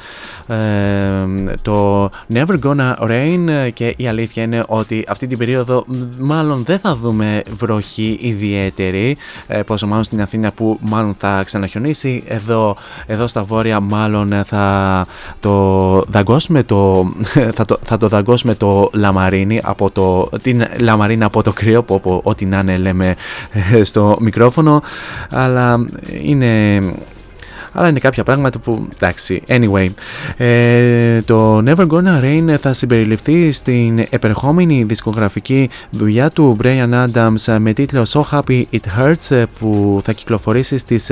ε, το Never Gonna Rain και η αλήθεια είναι ότι αυτή την περίοδο μάλλον δεν θα δούμε βροχή ιδιαίτερη ε, πόσο μάλλον στην Αθήνα που μάλλον θα ξαναχιονίσει. Εδώ, εδώ στα βόρεια μάλλον θα το δαγκώσουμε το, θα το, θα το δαγκώσουμε το λαμαρίνι από το, την λαμαρίνα από το κρύο που ό,τι να είναι λέμε ε, στο μικρόφωνο. Αλλά είναι αλλά είναι κάποια πράγματα που εντάξει. Anyway, ε, το Never Gonna Rain θα συμπεριληφθεί στην επερχόμενη δισκογραφική δουλειά του Brian Adams με τίτλο So Happy It Hurts που θα κυκλοφορήσει στις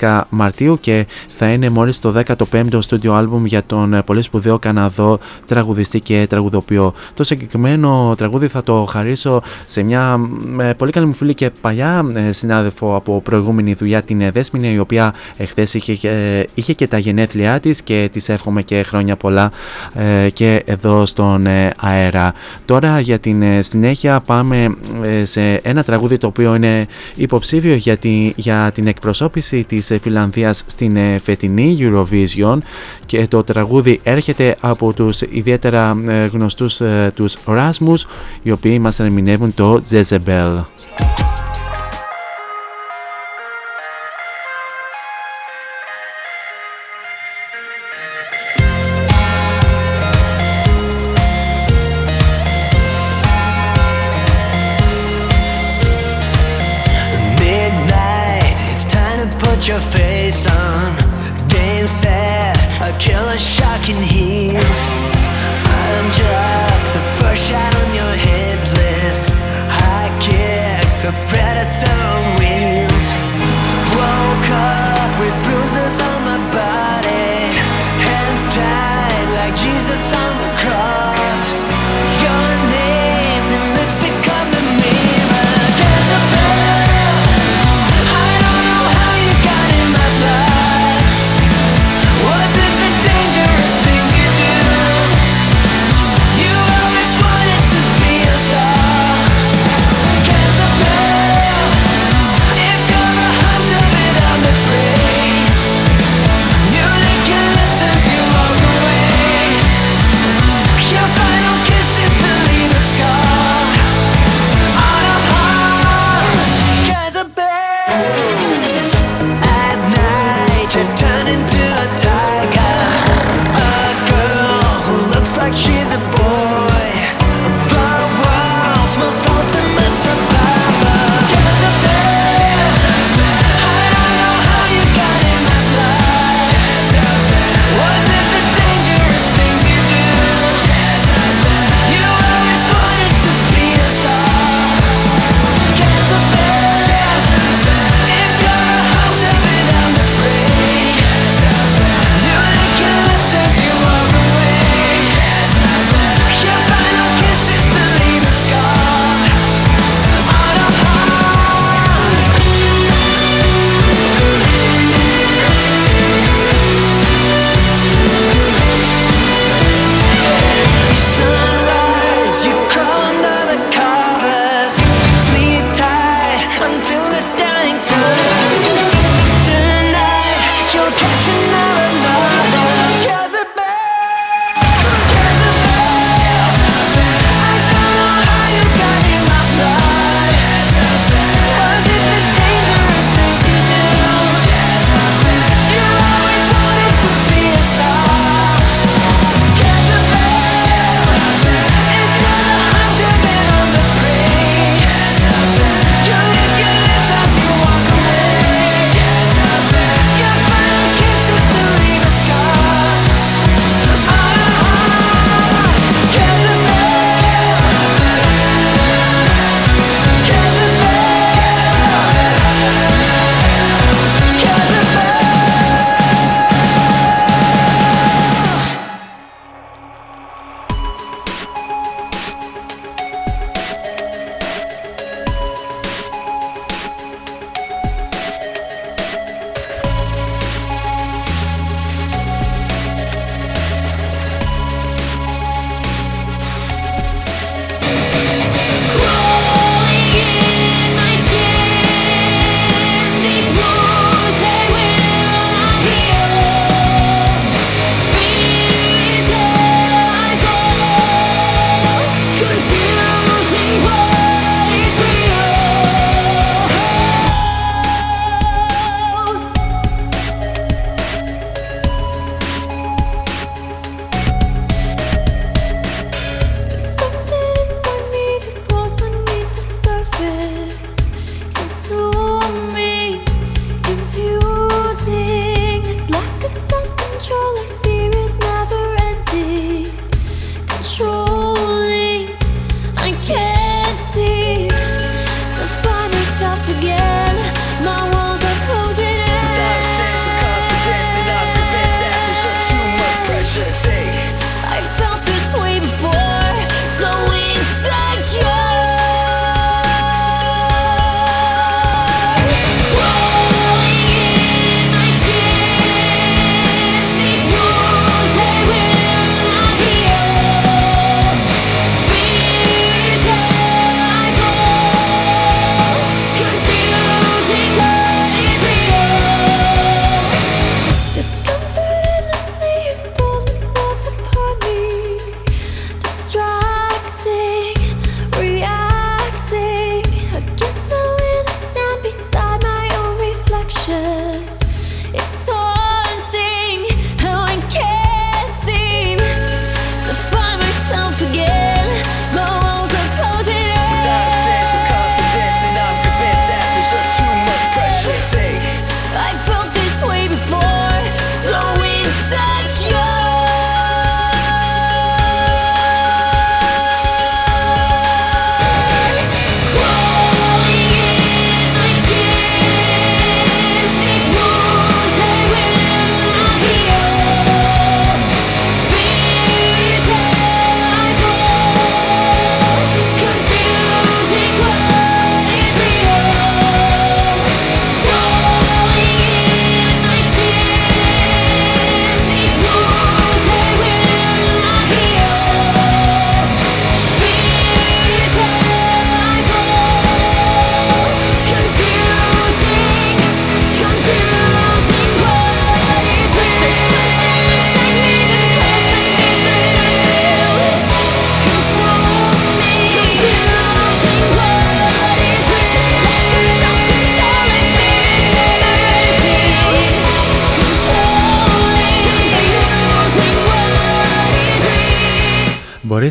11 Μαρτίου και θα είναι μόλις το 15ο studio album για τον πολύ σπουδαίο Καναδό τραγουδιστή και τραγουδοποιό. Το συγκεκριμένο τραγούδι θα το χαρίσω σε μια πολύ καλή μου φίλη και παλιά συνάδελφο από προηγούμενη δουλειά την Δέσμηνε η οποία εχθές είχε, είχε και τα γενέθλιά της και της εύχομαι και χρόνια πολλά ε, και εδώ στον ε, αέρα. Τώρα για την ε, συνέχεια πάμε σε ένα τραγούδι το οποίο είναι υποψήφιο για, για την εκπροσώπηση της Φιλανδίας στην φετινή Eurovision και το τραγούδι έρχεται από τους ιδιαίτερα γνωστούς τους Rasmus οι οποίοι μας ερμηνεύουν το Jezebel.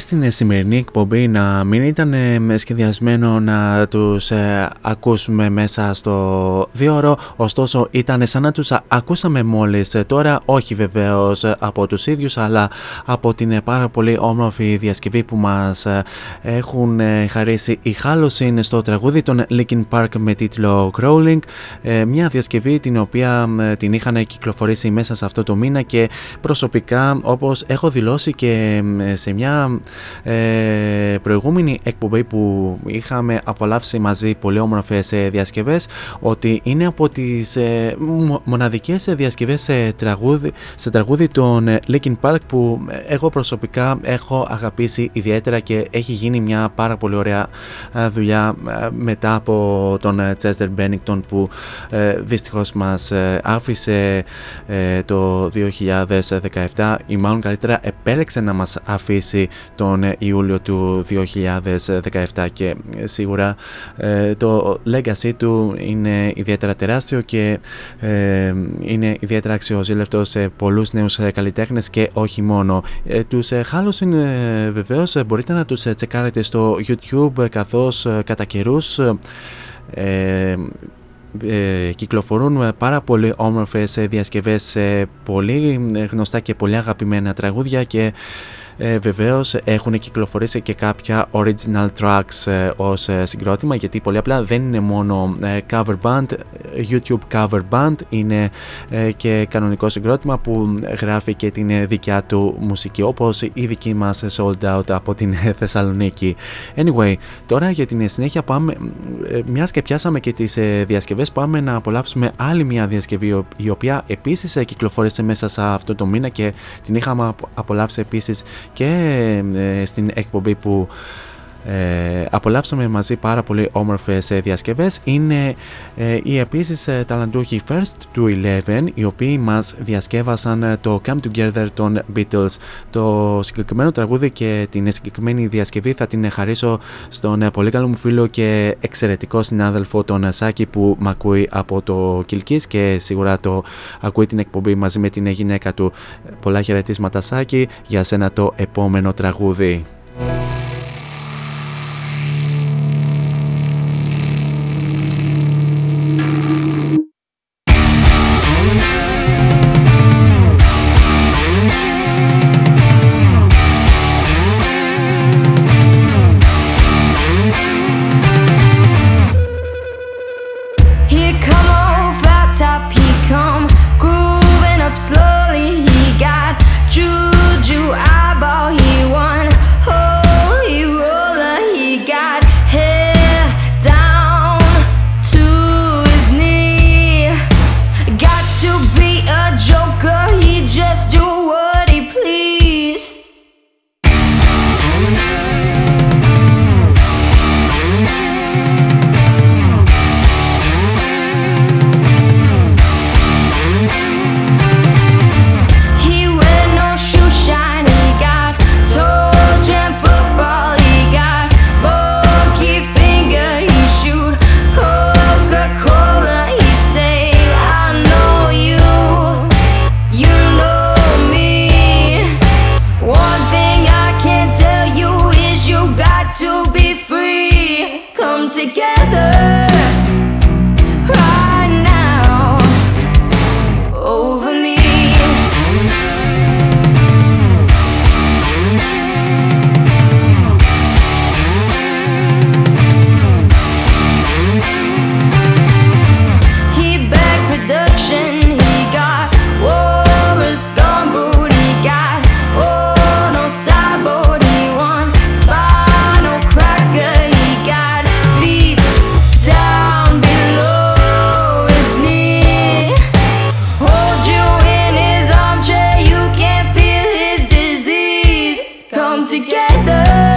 Στην σημερινή εκπομπή να μην ήταν ε, σχεδιασμένο να τους ε, ακούσουμε μέσα στο δύο ωστόσο ήταν σαν να τους ακούσαμε μόλις ε, τώρα, όχι βεβαίως από τους ίδιους αλλά από την πάρα πολύ όμορφη διασκευή που μας έχουν χαρίσει η Halloween στο τραγούδι των Linkin Park με τίτλο Crawling μια διασκευή την οποία την είχαν κυκλοφορήσει μέσα σε αυτό το μήνα και προσωπικά όπως έχω δηλώσει και σε μια ε, προηγούμενη εκπομπή που είχαμε απολαύσει μαζί πολύ όμορφες ε, διασκευές ότι είναι από τις ε, μοναδικές διασκευές σε τραγούδι, σε τραγούδι των ε, Linkin Park που εγώ προσωπικά έχω αγαπήσει ιδιαίτερα και έχει γίνει μια πάρα πολύ ωραία δουλειά μετά από τον Chester Bennington που δυστυχώς μας άφησε το 2017 ή μάλλον καλύτερα επέλεξε να μας αφήσει τον Ιούλιο του 2017 και σίγουρα ε, το legacy του είναι ιδιαίτερα τεράστιο και ε, είναι ιδιαίτερα αξιοζήλευτος σε πολλούς νέους καλλιτέχνες και όχι μόνο. Ε, τους Halloween βεβαίως μπορείτε να τους τσεκάρετε στο YouTube καθώς κατά καιρούς ε, ε, κυκλοφορούν πάρα πολύ όμορφες διασκευές σε πολύ γνωστά και πολύ αγαπημένα τραγούδια και ε, Βεβαίως έχουν κυκλοφορήσει και κάποια original tracks ε, ως ε, συγκρότημα γιατί πολύ απλά δεν είναι μόνο ε, cover band, YouTube cover band, είναι και κανονικό συγκρότημα που γράφει και την δικιά του μουσική όπως η δική μας sold out από την Θεσσαλονίκη. Anyway, τώρα για την συνέχεια πάμε, μιας και πιάσαμε και τις διασκευές, πάμε να απολαύσουμε άλλη μια διασκευή η οποία επίσης κυκλοφόρησε μέσα σε αυτό το μήνα και την είχαμε απολαύσει επίσης και ε, στην εκπομπή που ε, απολαύσαμε μαζί πάρα πολύ όμορφες ε, διασκευές. Είναι ε, οι επίσης ε, ταλαντούχοι First to Eleven οι οποίοι μας διασκεύασαν ε, το Come Together των Beatles. Το συγκεκριμένο τραγούδι και την συγκεκριμένη διασκευή θα την χαρίσω στον πολύ καλό μου φίλο και εξαιρετικό συνάδελφο τον Σάκη που με ακούει από το Κιλκής και σίγουρα το ακούει την εκπομπή μαζί με την γυναίκα του. Πολλά χαιρετίσματα Σάκη για σένα το επόμενο τραγούδι together.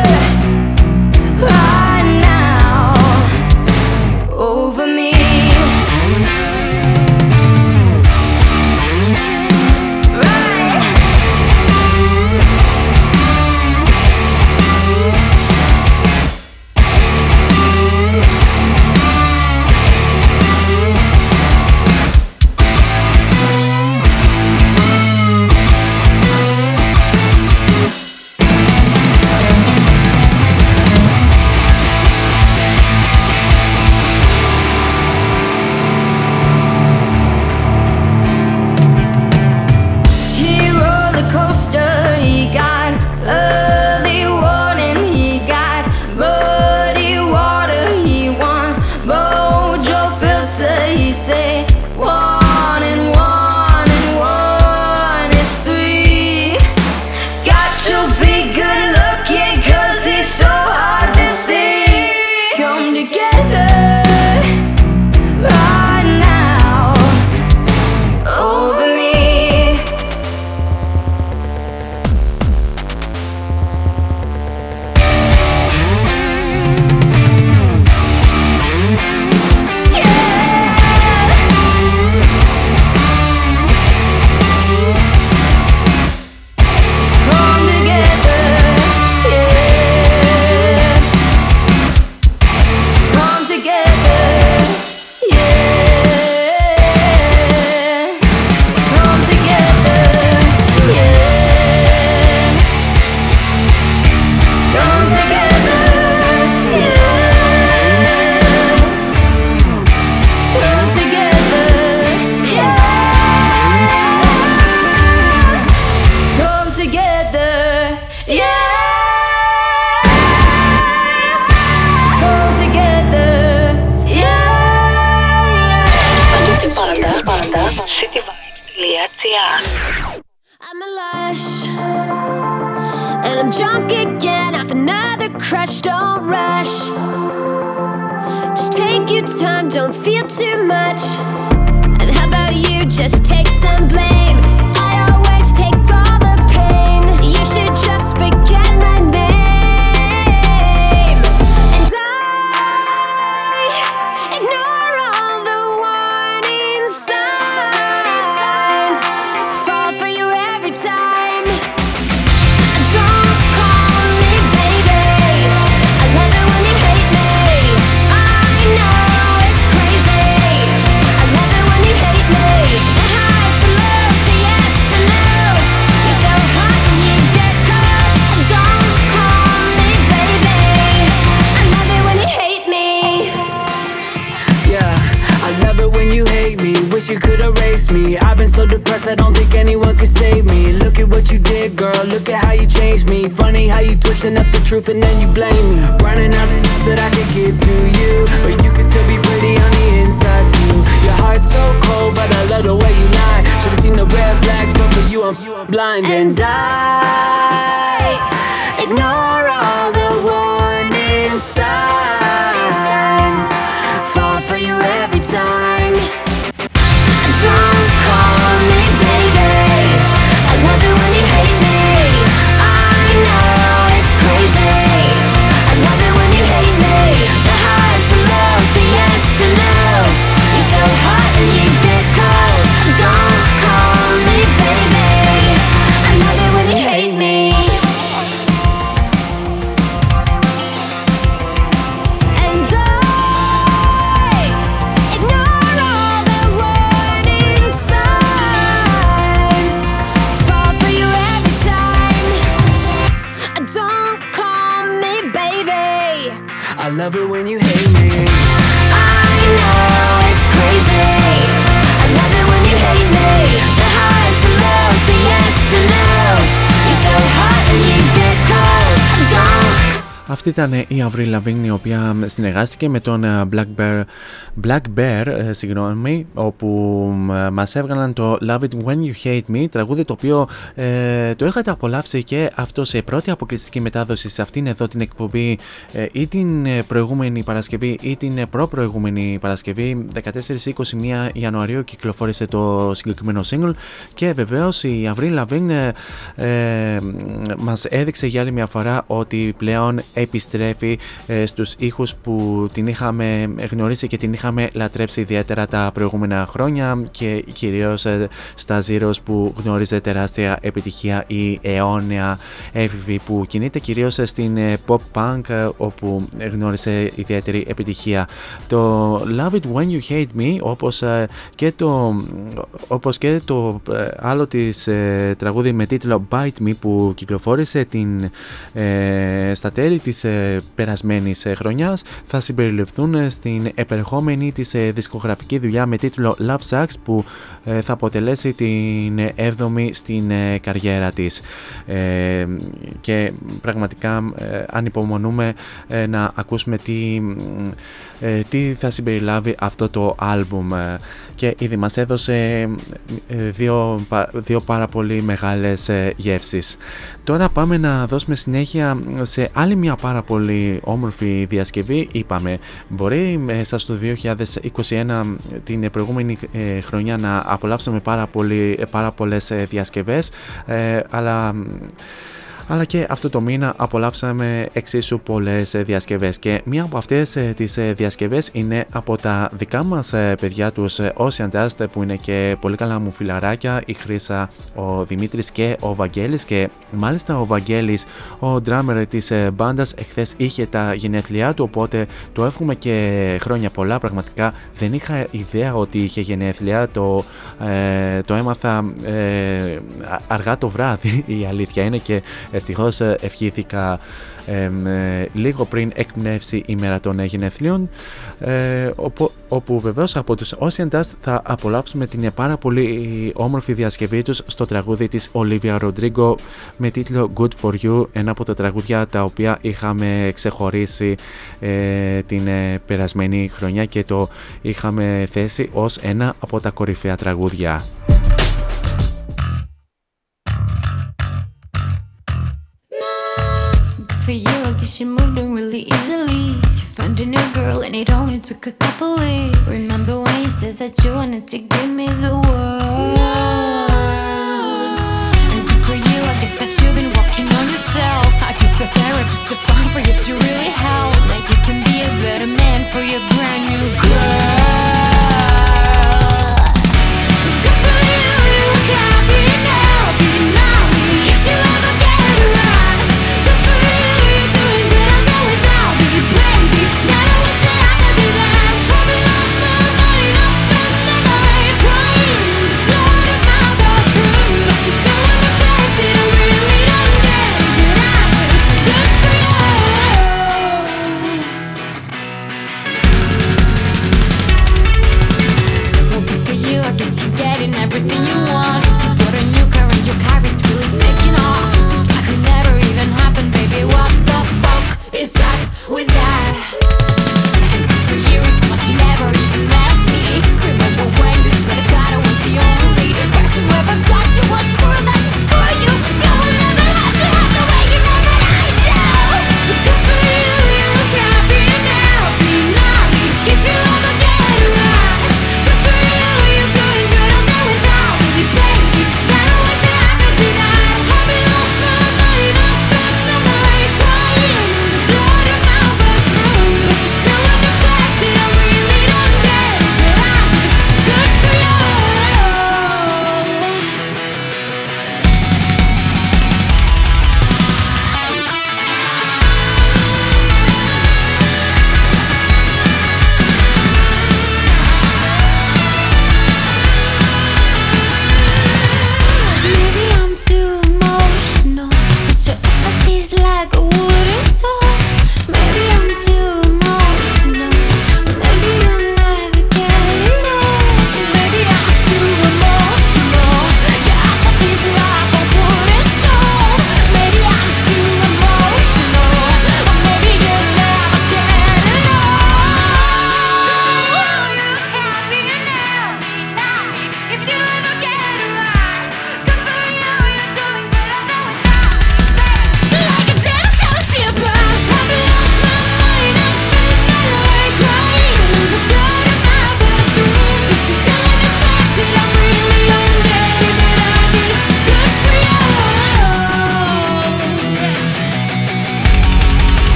Αυτή ήταν η Avril Lavigne η οποία συνεργάστηκε με τον ε, Black Bear, Black Bear ε, συγγνώμη, όπου ε, μας έβγαλαν το Love It When You Hate Me, τραγούδι το οποίο ε, το είχατε απολαύσει και αυτό σε πρώτη αποκλειστική μετάδοση σε αυτήν εδώ την εκπομπή ε, ή την ε, προηγούμενη Παρασκευή ή την ε, προπροηγούμενη Παρασκευή 14-21 Ιανουαρίου κυκλοφόρησε το συγκεκριμένο single. Και βεβαίως η Avril Lavigne ε, ε, μας έδειξε για άλλη μια φορά ότι πλέον επιστρέφει ε, στους ήχους που την είχαμε γνωρίσει και την είχαμε λατρέψει ιδιαίτερα τα προηγούμενα χρόνια και κυρίως ε, στα Zeros που γνώριζε τεράστια επιτυχία η αιώνια έφηβη που κινείται κυρίως στην ε, pop punk ε, όπου γνώρισε ιδιαίτερη επιτυχία. Το Love It When You Hate Me όπως ε, και το, όπως και το ε, άλλο της ε, τραγούδι με τίτλο Bite Me που κυκλοφόρησε την, ε, στα τέλη της ε, περασμένης ε, χρονιάς. Θα συμπεριληφθούν ε, στην επερχόμενη της ε, δισκογραφική δουλειά με τίτλο Love Sucks που ε, θα αποτελέσει την 7η στην ε, καριέρα της. Ε, και πραγματικά ε, ανυπομονούμε ε, να ακούσουμε τι, ε, τι θα συμπεριλάβει αυτό το άλμπουμ. ε, και ήδη μας έδωσε ε, δύο, πα- δύο πάρα πολύ μεγάλες ε, γεύσεις. Τώρα πάμε να δώσουμε συνέχεια σε άλλη μια πάρα πολύ όμορφη διασκευή. Είπαμε, μπορεί μέσα στο 2021 την προηγούμενη ε, χρονιά να απολαύσουμε πάρα, πολύ, ε, πάρα πολλές ε, διασκευές, ε, αλλά αλλά και αυτό το μήνα απολαύσαμε εξίσου πολλές ε, διασκευές και μία από αυτές ε, τις ε, διασκευές είναι από τα δικά μας ε, παιδιά τους ε, Ocean Dust που είναι και πολύ καλά μου φιλαράκια η Χρύσα, ο Δημήτρης και ο Βαγγέλης και μάλιστα ο Βαγγέλης ο drummer της ε, μπάντας εχθές είχε τα γενέθλιά του οπότε το εύχομαι και χρόνια πολλά. Πραγματικά δεν είχα ιδέα ότι είχε γενέθλια το, ε, το έμαθα ε, α- αργά το βράδυ η αλήθεια είναι και ευτυχώς ε, ευχήθηκα εμ, ε, λίγο πριν εκπνεύσει η μέρα των ε, γενεθλίων ε, όπου, όπου βεβαίως από τους Ocean Dust θα απολαύσουμε την ε, πάρα πολύ όμορφη διασκευή τους στο τραγούδι της Olivia Rodrigo με τίτλο Good For You ένα από τα τραγούδια τα οποία είχαμε ξεχωρίσει ε, την ε, περασμένη χρονιά και το είχαμε θέσει ως ένα από τα κορυφαία τραγούδια. for you. I guess you moved on really easily. You found a new girl and it only took a couple weeks. Remember when you said that you wanted to give me the world? No. And good for you, I guess that you've been walking on yourself. I guess the therapist is fine for you, she really helped.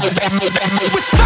With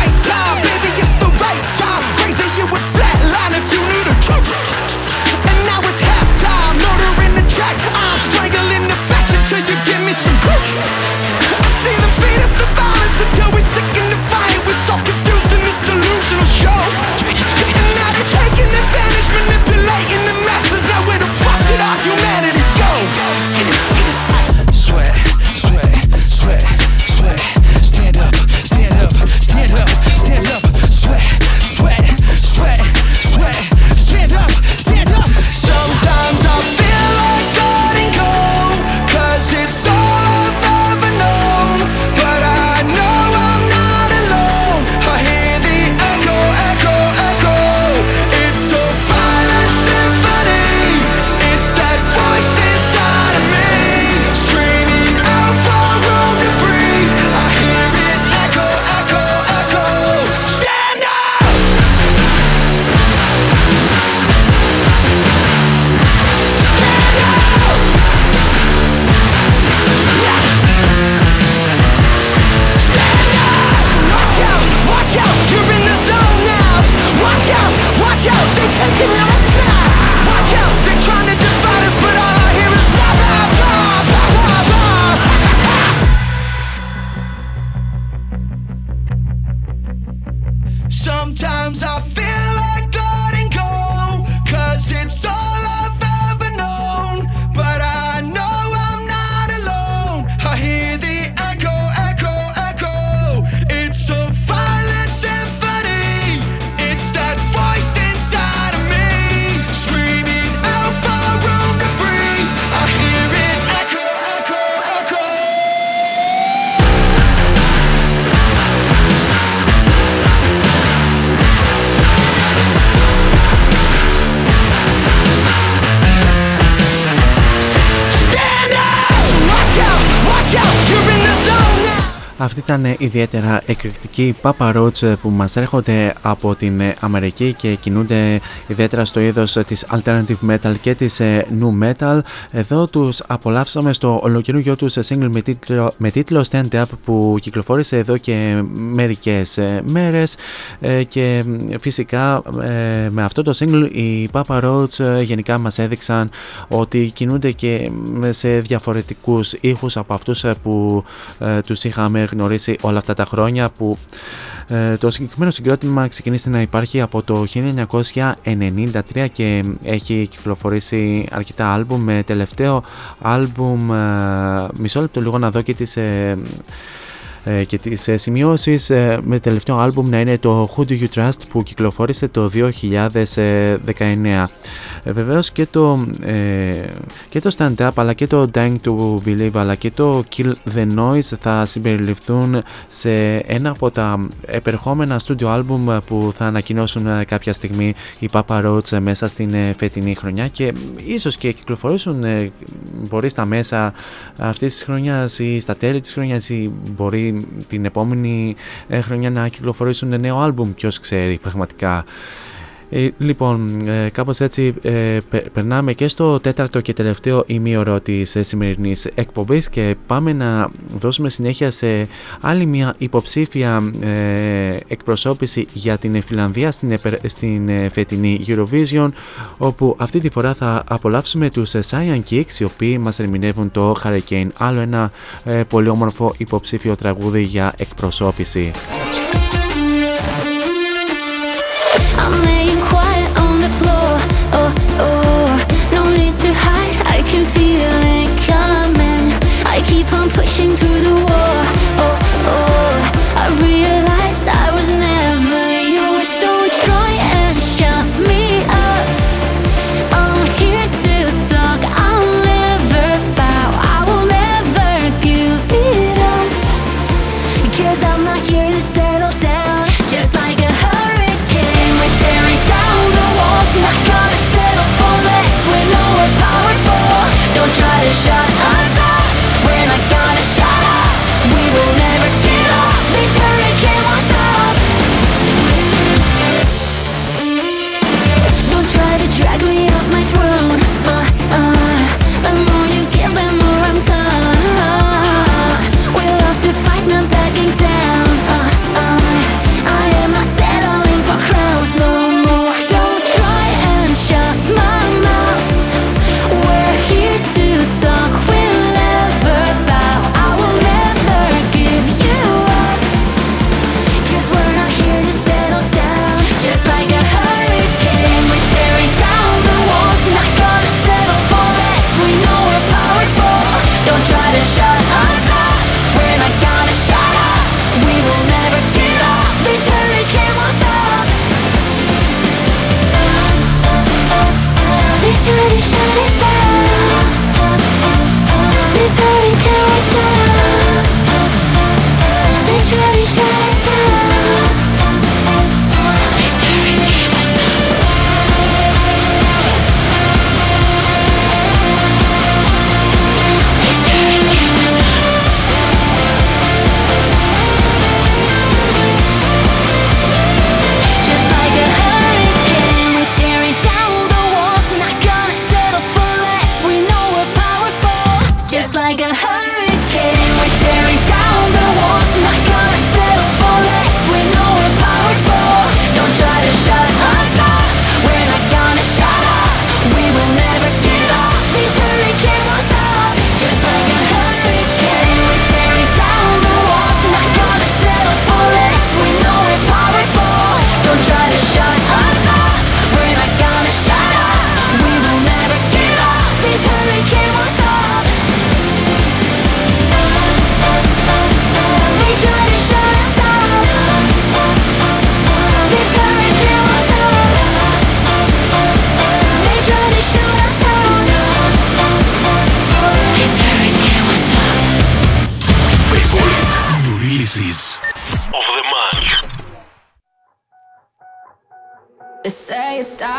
ήταν ιδιαίτερα εκρηκτική Papa Roach που μας έρχονται από την Αμερική και κινούνται ιδιαίτερα στο είδος της Alternative Metal και της New Metal. Εδώ τους απολαύσαμε στο ολοκαινούργιο τους single με τίτλο, με τίτλο Stand Up που κυκλοφόρησε εδώ και μερικές μέρες και φυσικά με αυτό το single οι Papa Roach γενικά μας έδειξαν ότι κινούνται και σε διαφορετικούς ήχους από αυτούς που τους είχαμε γνωρίσει όλα αυτά τα χρόνια που ε, το συγκεκριμένο συγκρότημα ξεκίνησε να υπάρχει από το 1993 και έχει κυκλοφορήσει αρκετά άλμπουμ με τελευταίο άλμπουμ ε, μισό λεπτό λίγο να δω και τις ε, ε, και τις ε, σημειώσεις ε, με τελευταίο άλμπουμ να είναι το Who Do You Trust που κυκλοφόρησε το 2019. Βεβαίως και το, και το Stand Up αλλά και το Dying to Believe αλλά και το Kill the Noise θα συμπεριληφθούν σε ένα από τα επερχόμενα studio album που θα ανακοινώσουν κάποια στιγμή οι Papa Roach μέσα στην φετινή χρονιά και ίσως και κυκλοφορήσουν μπορεί στα μέσα αυτής της χρονιάς ή στα τέλη της χρονιάς ή μπορεί την επόμενη ε, χρονιά να κυκλοφορήσουν νέο άλμπουμ. Ποιος ξέρει πραγματικά ε, λοιπόν, ε, κάπως έτσι ε, περνάμε και στο τέταρτο και τελευταίο ημίωρο της ε, σημερινής εκπομπής και πάμε να δώσουμε συνέχεια σε άλλη μια υποψήφια ε, εκπροσώπηση για την Φιλανδία στην, στην φετινή Eurovision όπου αυτή τη φορά θα απολαύσουμε τους Cyan Kicks οι οποίοι μας ερμηνεύουν το Hurricane άλλο ένα πολύ όμορφο υποψήφιο τραγούδι για εκπροσώπηση.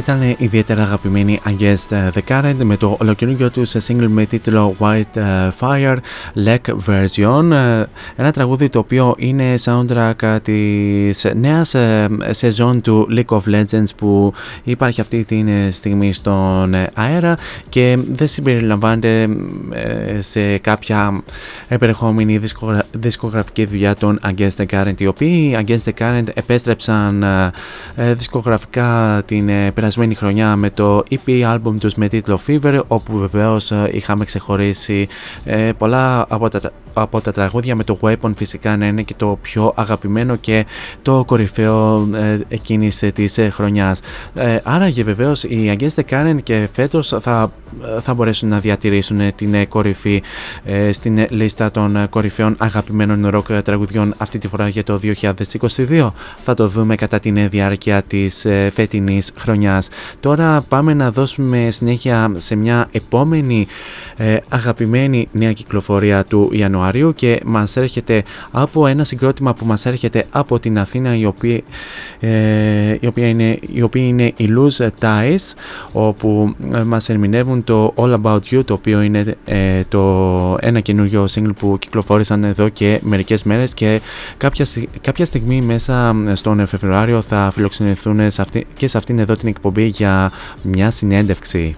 ήταν ιδιαίτερα αγαπημένη Against the Current με το ολοκληρωτικό τους σε single με τίτλο White ε, Fire Lek Version. Ε, Ένα τραγούδι το οποίο είναι soundtrack της νέας ε, σεζόν του League of Legends που υπάρχει αυτή τη στιγμή στον αέρα και δεν συμπεριλαμβάνεται σε κάποια επερχόμενη δισκογραφική δουλειά των Against the Current οι οποίοι Against the Current επέστρεψαν δισκογραφικά την περασμένη χρονιά με το EP album τους με τίτλο Fever όπου βεβαίως ε, είχαμε ξεχωρίσει ε, πολλά από τα, από τα τραγούδια με το Weapon φυσικά να είναι και το πιο αγαπημένο και το κορυφαίο ε, εκείνης της ε, χρονιάς. Ε, άραγε βεβαίως οι Against the Current και φέτος θα, θα μπορέσουν να διατηρήσουν την κορυφή στην λίστα των κορυφαίων αγαπημένων ροκ τραγουδιών αυτή τη φορά για το 2022. Θα το δούμε κατά την διάρκεια της φετινής χρονιάς. Τώρα πάμε να δώσουμε συνέχεια σε μια επόμενη αγαπημένη νέα κυκλοφορία του Ιανουαρίου και μας έρχεται από ένα συγκρότημα που μας έρχεται από την Αθήνα η οποία, η οποία, είναι, η οποία είναι η Lose Ties όπου μας ερμηνεύουν το All About You το οποίο είναι το ένα καινούριο single που κυκλοφόρησαν εδώ και μερικές μέρες και κάποια, κάποια στιγμή μέσα στον Φεβρουάριο θα φιλοξενηθούν σε αυτή, και σε αυτήν εδώ την εκπομπή για μια συνέντευξη.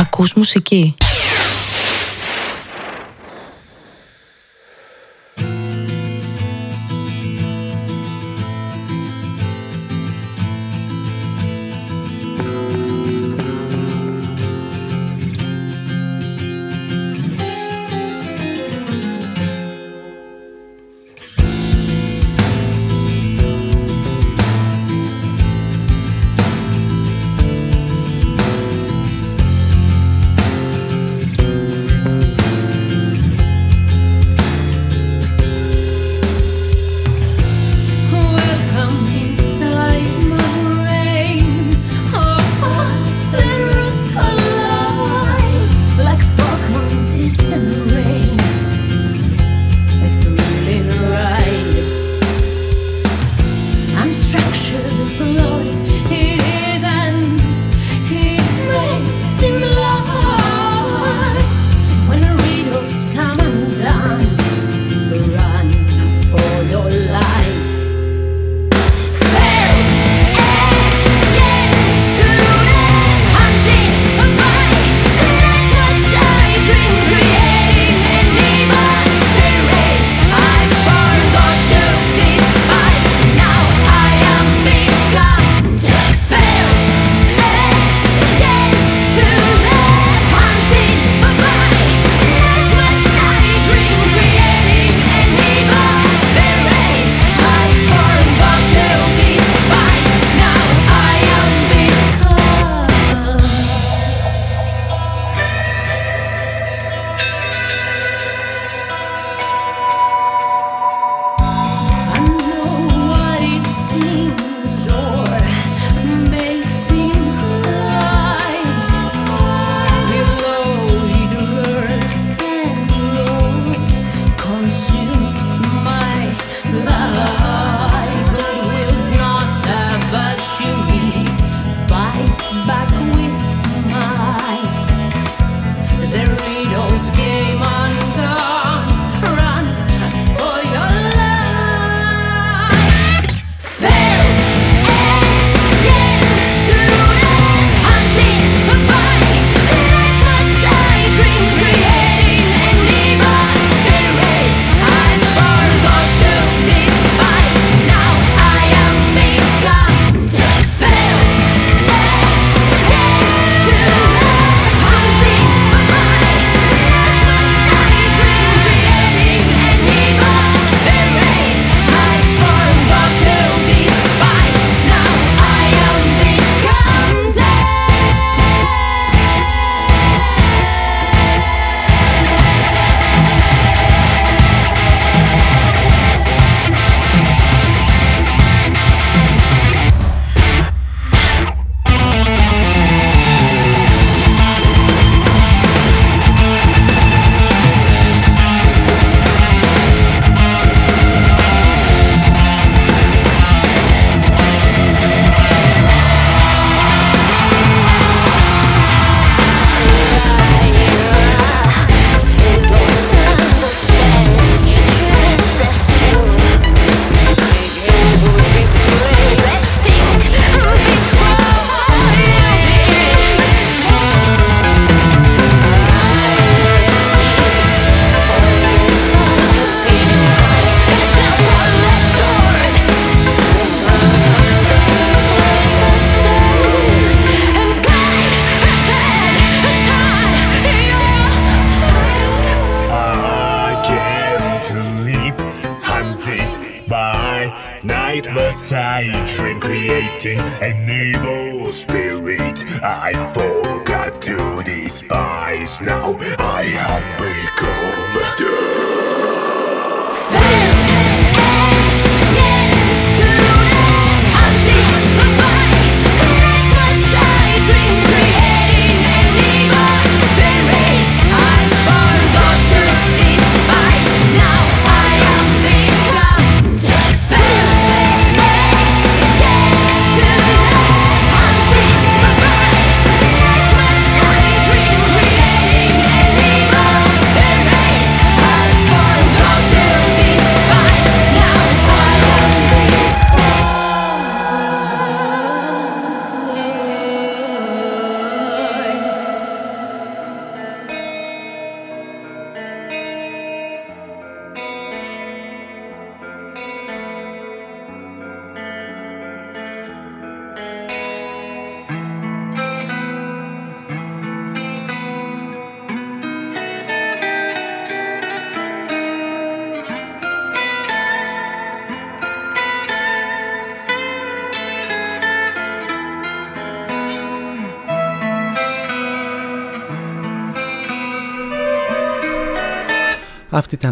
Ακούς μουσική.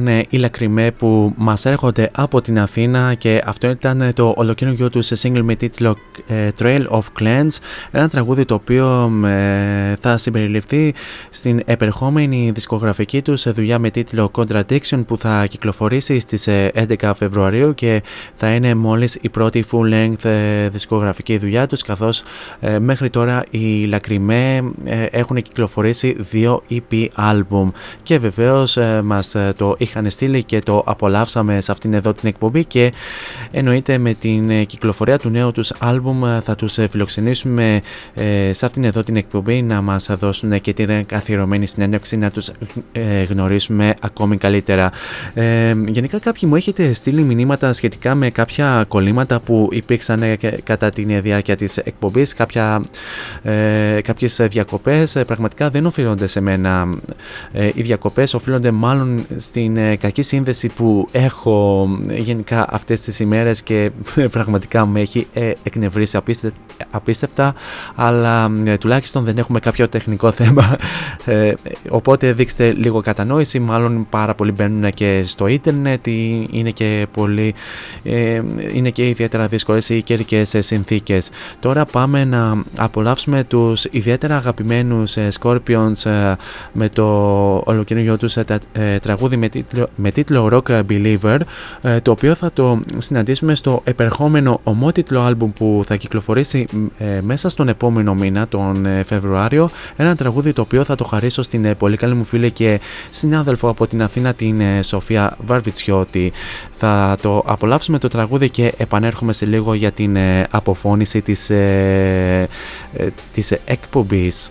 Ήταν ε, η Λακριμέ που μας έρχονται από την Αθήνα και αυτό ήταν ε, το ολοκαινούργιο του σε single με τίτλο ε, Trail of Clans ένα τραγούδι το οποίο θα συμπεριληφθεί στην επερχόμενη δισκογραφική του σε δουλειά με τίτλο Contradiction που θα κυκλοφορήσει στις 11 Φεβρουαρίου και θα είναι μόλις η πρώτη full length δισκογραφική δουλειά τους καθώς μέχρι τώρα οι Λακριμέ έχουν κυκλοφορήσει δύο EP album. Και βεβαίως μας το είχαν στείλει και το απολαύσαμε σε αυτήν εδώ την εκπομπή και εννοείται με την ε, κυκλοφορία του νέου τους άλμπουμ ε, θα τους ε, φιλοξενήσουμε σε αυτήν εδώ την εκπομπή να μας δώσουν και την καθιερωμένη συνέντευξη να τους γνωρίσουμε ακόμη καλύτερα. γενικά κάποιοι μου έχετε στείλει μηνύματα σχετικά με κάποια κολλήματα που υπήρξαν κατά τη διάρκεια της εκπομπής, κάποια, κάποιες διακοπές πραγματικά δεν οφείλονται σε μένα οι διακοπές οφείλονται μάλλον στην ε, κακή σύνδεση που έχω ε, γενικά αυτές τις ημέρες και πραγματικά με έχει ε, εκνευρίσει απίστευτα αλλά τουλάχιστον δεν έχουμε κάποιο τεχνικό θέμα. Οπότε δείξτε λίγο κατανόηση μάλλον πάρα πολλοί μπαίνουν και στο ίντερνετ είναι και πολύ είναι και ιδιαίτερα δύσκολες οι καιρικές συνθήκες. Τώρα πάμε να απολαύσουμε τους ιδιαίτερα αγαπημένους Scorpions με το ολοκαινούργιο τους τραγούδι με τίτλο, με τίτλο Rock Believer ε, το οποίο θα το συναντήσουμε στο επερχόμενο ομότιτλο άλμπουμ που θα κυκλοφορήσει ε, μέσα στον επόμενο μήνα τον ε, Φεβρουάριο. Ένα τραγούδι το οποίο θα το χαρίσω στην πολύ καλή μου φίλη και συνάδελφο από την Αθήνα την Σοφία Βαρβιτσιώτη. Θα το απολαύσουμε το τραγούδι και επανέρχομαι σε λίγο για την αποφώνηση της, της εκπομπής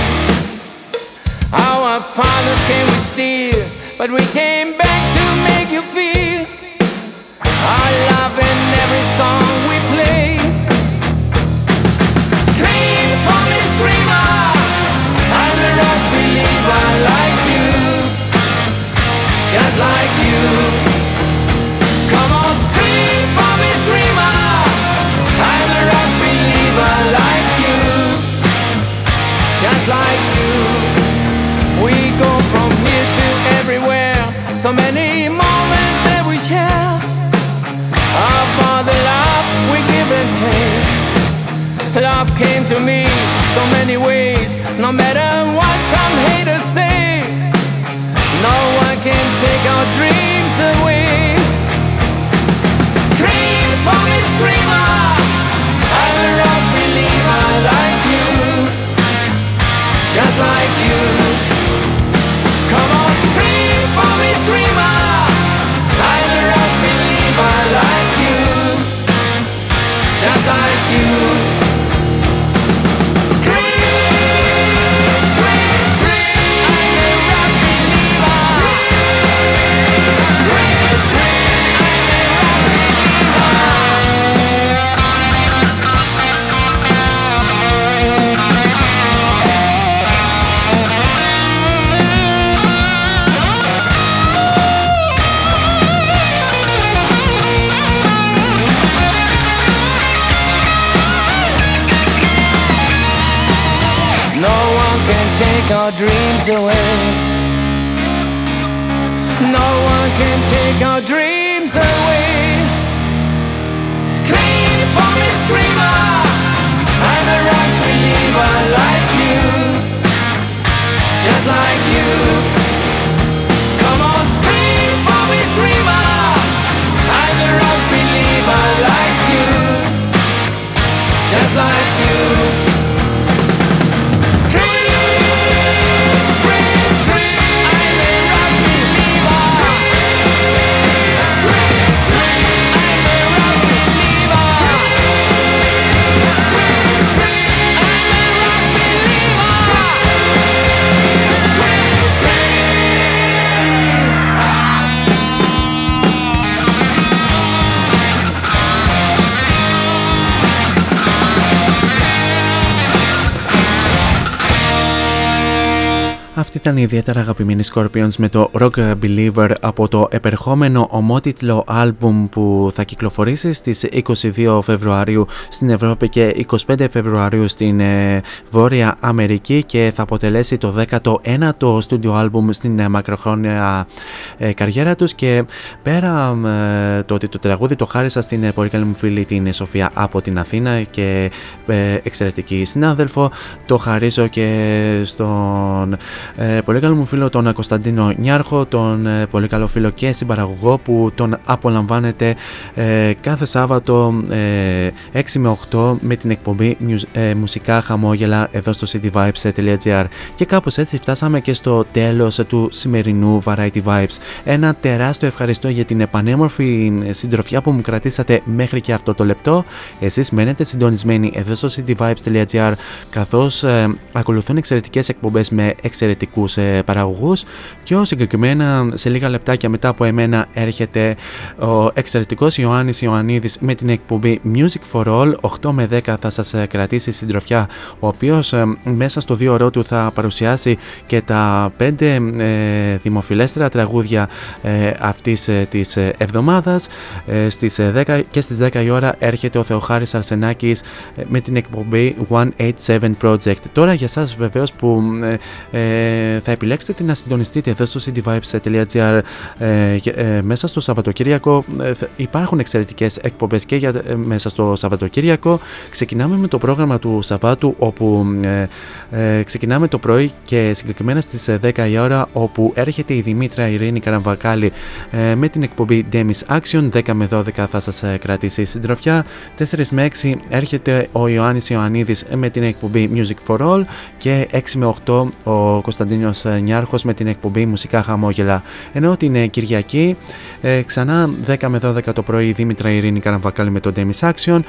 Our fathers came with steel, but we came back to make you feel our love in every song we play. Scream for me, screamer. I'm a rock believer like you, just like you. Love came to me so many ways. No matter what some haters say. No one can take our dreams away. Scream for me, screamer. I'm a rock believer like you just like you. our dreams away. No one can take our dreams away. Scream for me, screamer. I'm a rock believer like you, just like you. Come on, scream for me, screamer. I'm a rock believer like you, just like you. Ήταν ιδιαίτερα αγαπημένοι Scorpions με το Rock Believer από το επερχόμενο ομότιτλο άλμπουμ που θα κυκλοφορήσει στις 22 Φεβρουαρίου στην Ευρώπη και 25 Φεβρουαρίου στην ε, Βόρεια Αμερική και θα αποτελέσει το 19ο στούντιο άλμπουμ στην ε, μακροχρόνια ε, καριέρα τους και πέρα ε, το ότι το τραγούδι το χάρισα στην ε, πολύ καλή μου φίλη την Σοφία από την Αθήνα και ε, εξαιρετική συνάδελφο το χαρίζω και στον ε, πολύ καλό μου φίλο τον Κωνσταντίνο Νιάρχο, τον ε, πολύ καλό φίλο και συμπαραγωγό που τον απολαμβάνετε ε, κάθε Σάββατο ε, 6 με 8 με την εκπομπή ε, μουσικά χαμόγελα εδώ στο cityvibes.gr και κάπως έτσι φτάσαμε και στο τέλος του σημερινού Variety Vibes. Ένα τεράστιο ευχαριστώ για την επανέμορφη συντροφιά που μου κρατήσατε μέχρι και αυτό το λεπτό. Εσείς μένετε συντονισμένοι εδώ στο cityvibes.gr καθώς ε, ακολουθούν εξαιρετικές εκπομπές με εξαιρετικούς ε, παραγωγούς. Πιο συγκεκριμένα σε λίγα λεπτάκια μετά από εμένα έρχεται ο εξαιρετικός Ιωάννης Ιωαννίδης με την εκπομπή Music for All. 8 με 10 θα σας ε, κρατήσει συντροφιά ο οποίος ε, μέσα στο δύο ώρο του θα παρουσιάσει και τα 5 ε, δημοφιλέστερα τραγούδια ε, αυτής ε, της ε, εβδομάδας. Ε, στις 10 και στις 10 η ώρα έρχεται ο Θεοχάρης Αρσενάκης ε, με την εκπομπή 187 Project. Τώρα για σας βεβαίως που ε, θα επιλέξετε να συντονιστείτε εδώ στο cityvibes.gr ε, ε, μέσα στο Σαββατοκύριακο. Ε, υπάρχουν εξαιρετικές εκπομπές και για, ε, μέσα στο Σαββατοκύριακο. Ξεκινάμε με το πρόγραμμα του Σαββάτου όπου ε, ξεκινάμε το πρωί και συγκεκριμένα στις 10 η ώρα όπου έρχεται η Δημήτρα Ειρήνη Καραμβακάλη με την εκπομπή Demis Action. 10 με 12 θα σας κρατήσει συντροφιά. 4 με 6 έρχεται ο Ιωάννης Ιωαννίδης με την εκπομπή Music for All και 6 με 8 ο Κωνσταντίνος Νιάρχος με την εκπομπή Μουσικά Χαμόγελα. Ενώ την Κυριακή ε, ξανά 10 με 12 το πρωί Δήμητρα Ειρήνη Καραμβακάλη με το Demis Action,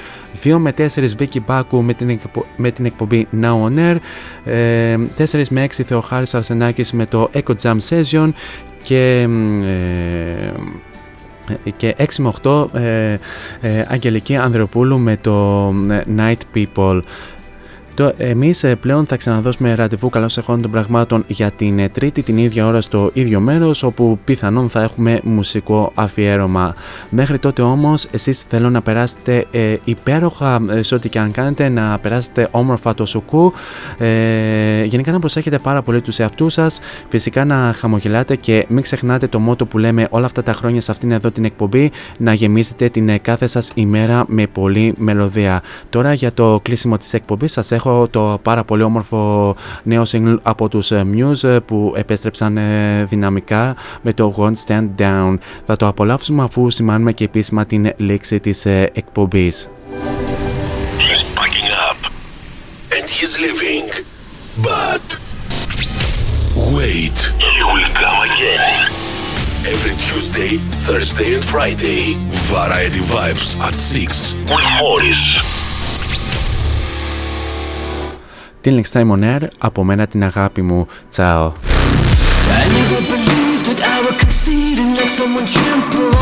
2 με 4 Βίκυ Μπάκου με την, εκπο... με την εκπομπή Now On Air, ε, 4 με 6 Θεοχάρης Αρσενάκης με το Echo Jam Session και... Ε, και 6 με 8 ε, ε, Αγγελική Ανδροπούλου με το Night People. Το, εμείς ε, πλέον θα ξαναδώσουμε ραντεβού καλώς εχών των πραγμάτων για την ε, τρίτη την ίδια ώρα στο ίδιο μέρος όπου πιθανόν θα έχουμε μουσικό αφιέρωμα. Μέχρι τότε όμως εσείς θέλω να περάσετε ε, υπέροχα ε, σε ό,τι και αν κάνετε, να περάσετε όμορφα το σουκού, ε, γενικά να προσέχετε πάρα πολύ τους εαυτούς σας, φυσικά να χαμογελάτε και μην ξεχνάτε το μότο που λέμε όλα αυτά τα χρόνια σε αυτήν εδώ την εκπομπή να γεμίσετε την κάθε σας ημέρα με πολλή μελωδία. Τώρα για το κλείσιμο της εκπομπής σας έχω έχω το πάρα πολύ όμορφο νέο single από τους ε, Muse που επέστρεψαν ε, δυναμικά με το Won't Stand Down. Θα το απολαύσουμε αφού σημάνουμε και επίσημα την λήξη της ε, εκπομπής. He's packing up and he's leaving. But wait, he will come again. Every Tuesday, Thursday and Friday, Variety Vibes at 6 with Morris. Till next time on air, από μένα την αγάπη μου. Τσάω. I never believed that I would concede and let someone trample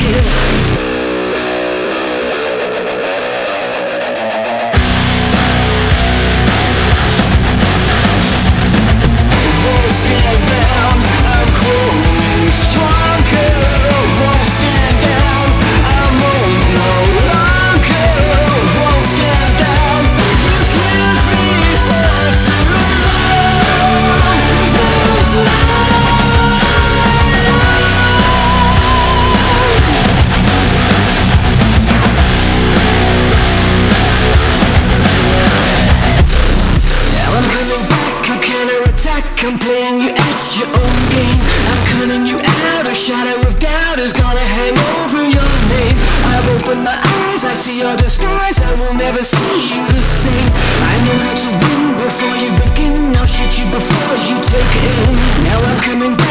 you. I'm playing you at your own game I'm cutting you out, a shadow of doubt is gonna hang over your name I've opened my eyes, I see your disguise, I will never see you the same. I know how to win before you begin. I'll shoot you before you take aim. Now I'm coming back,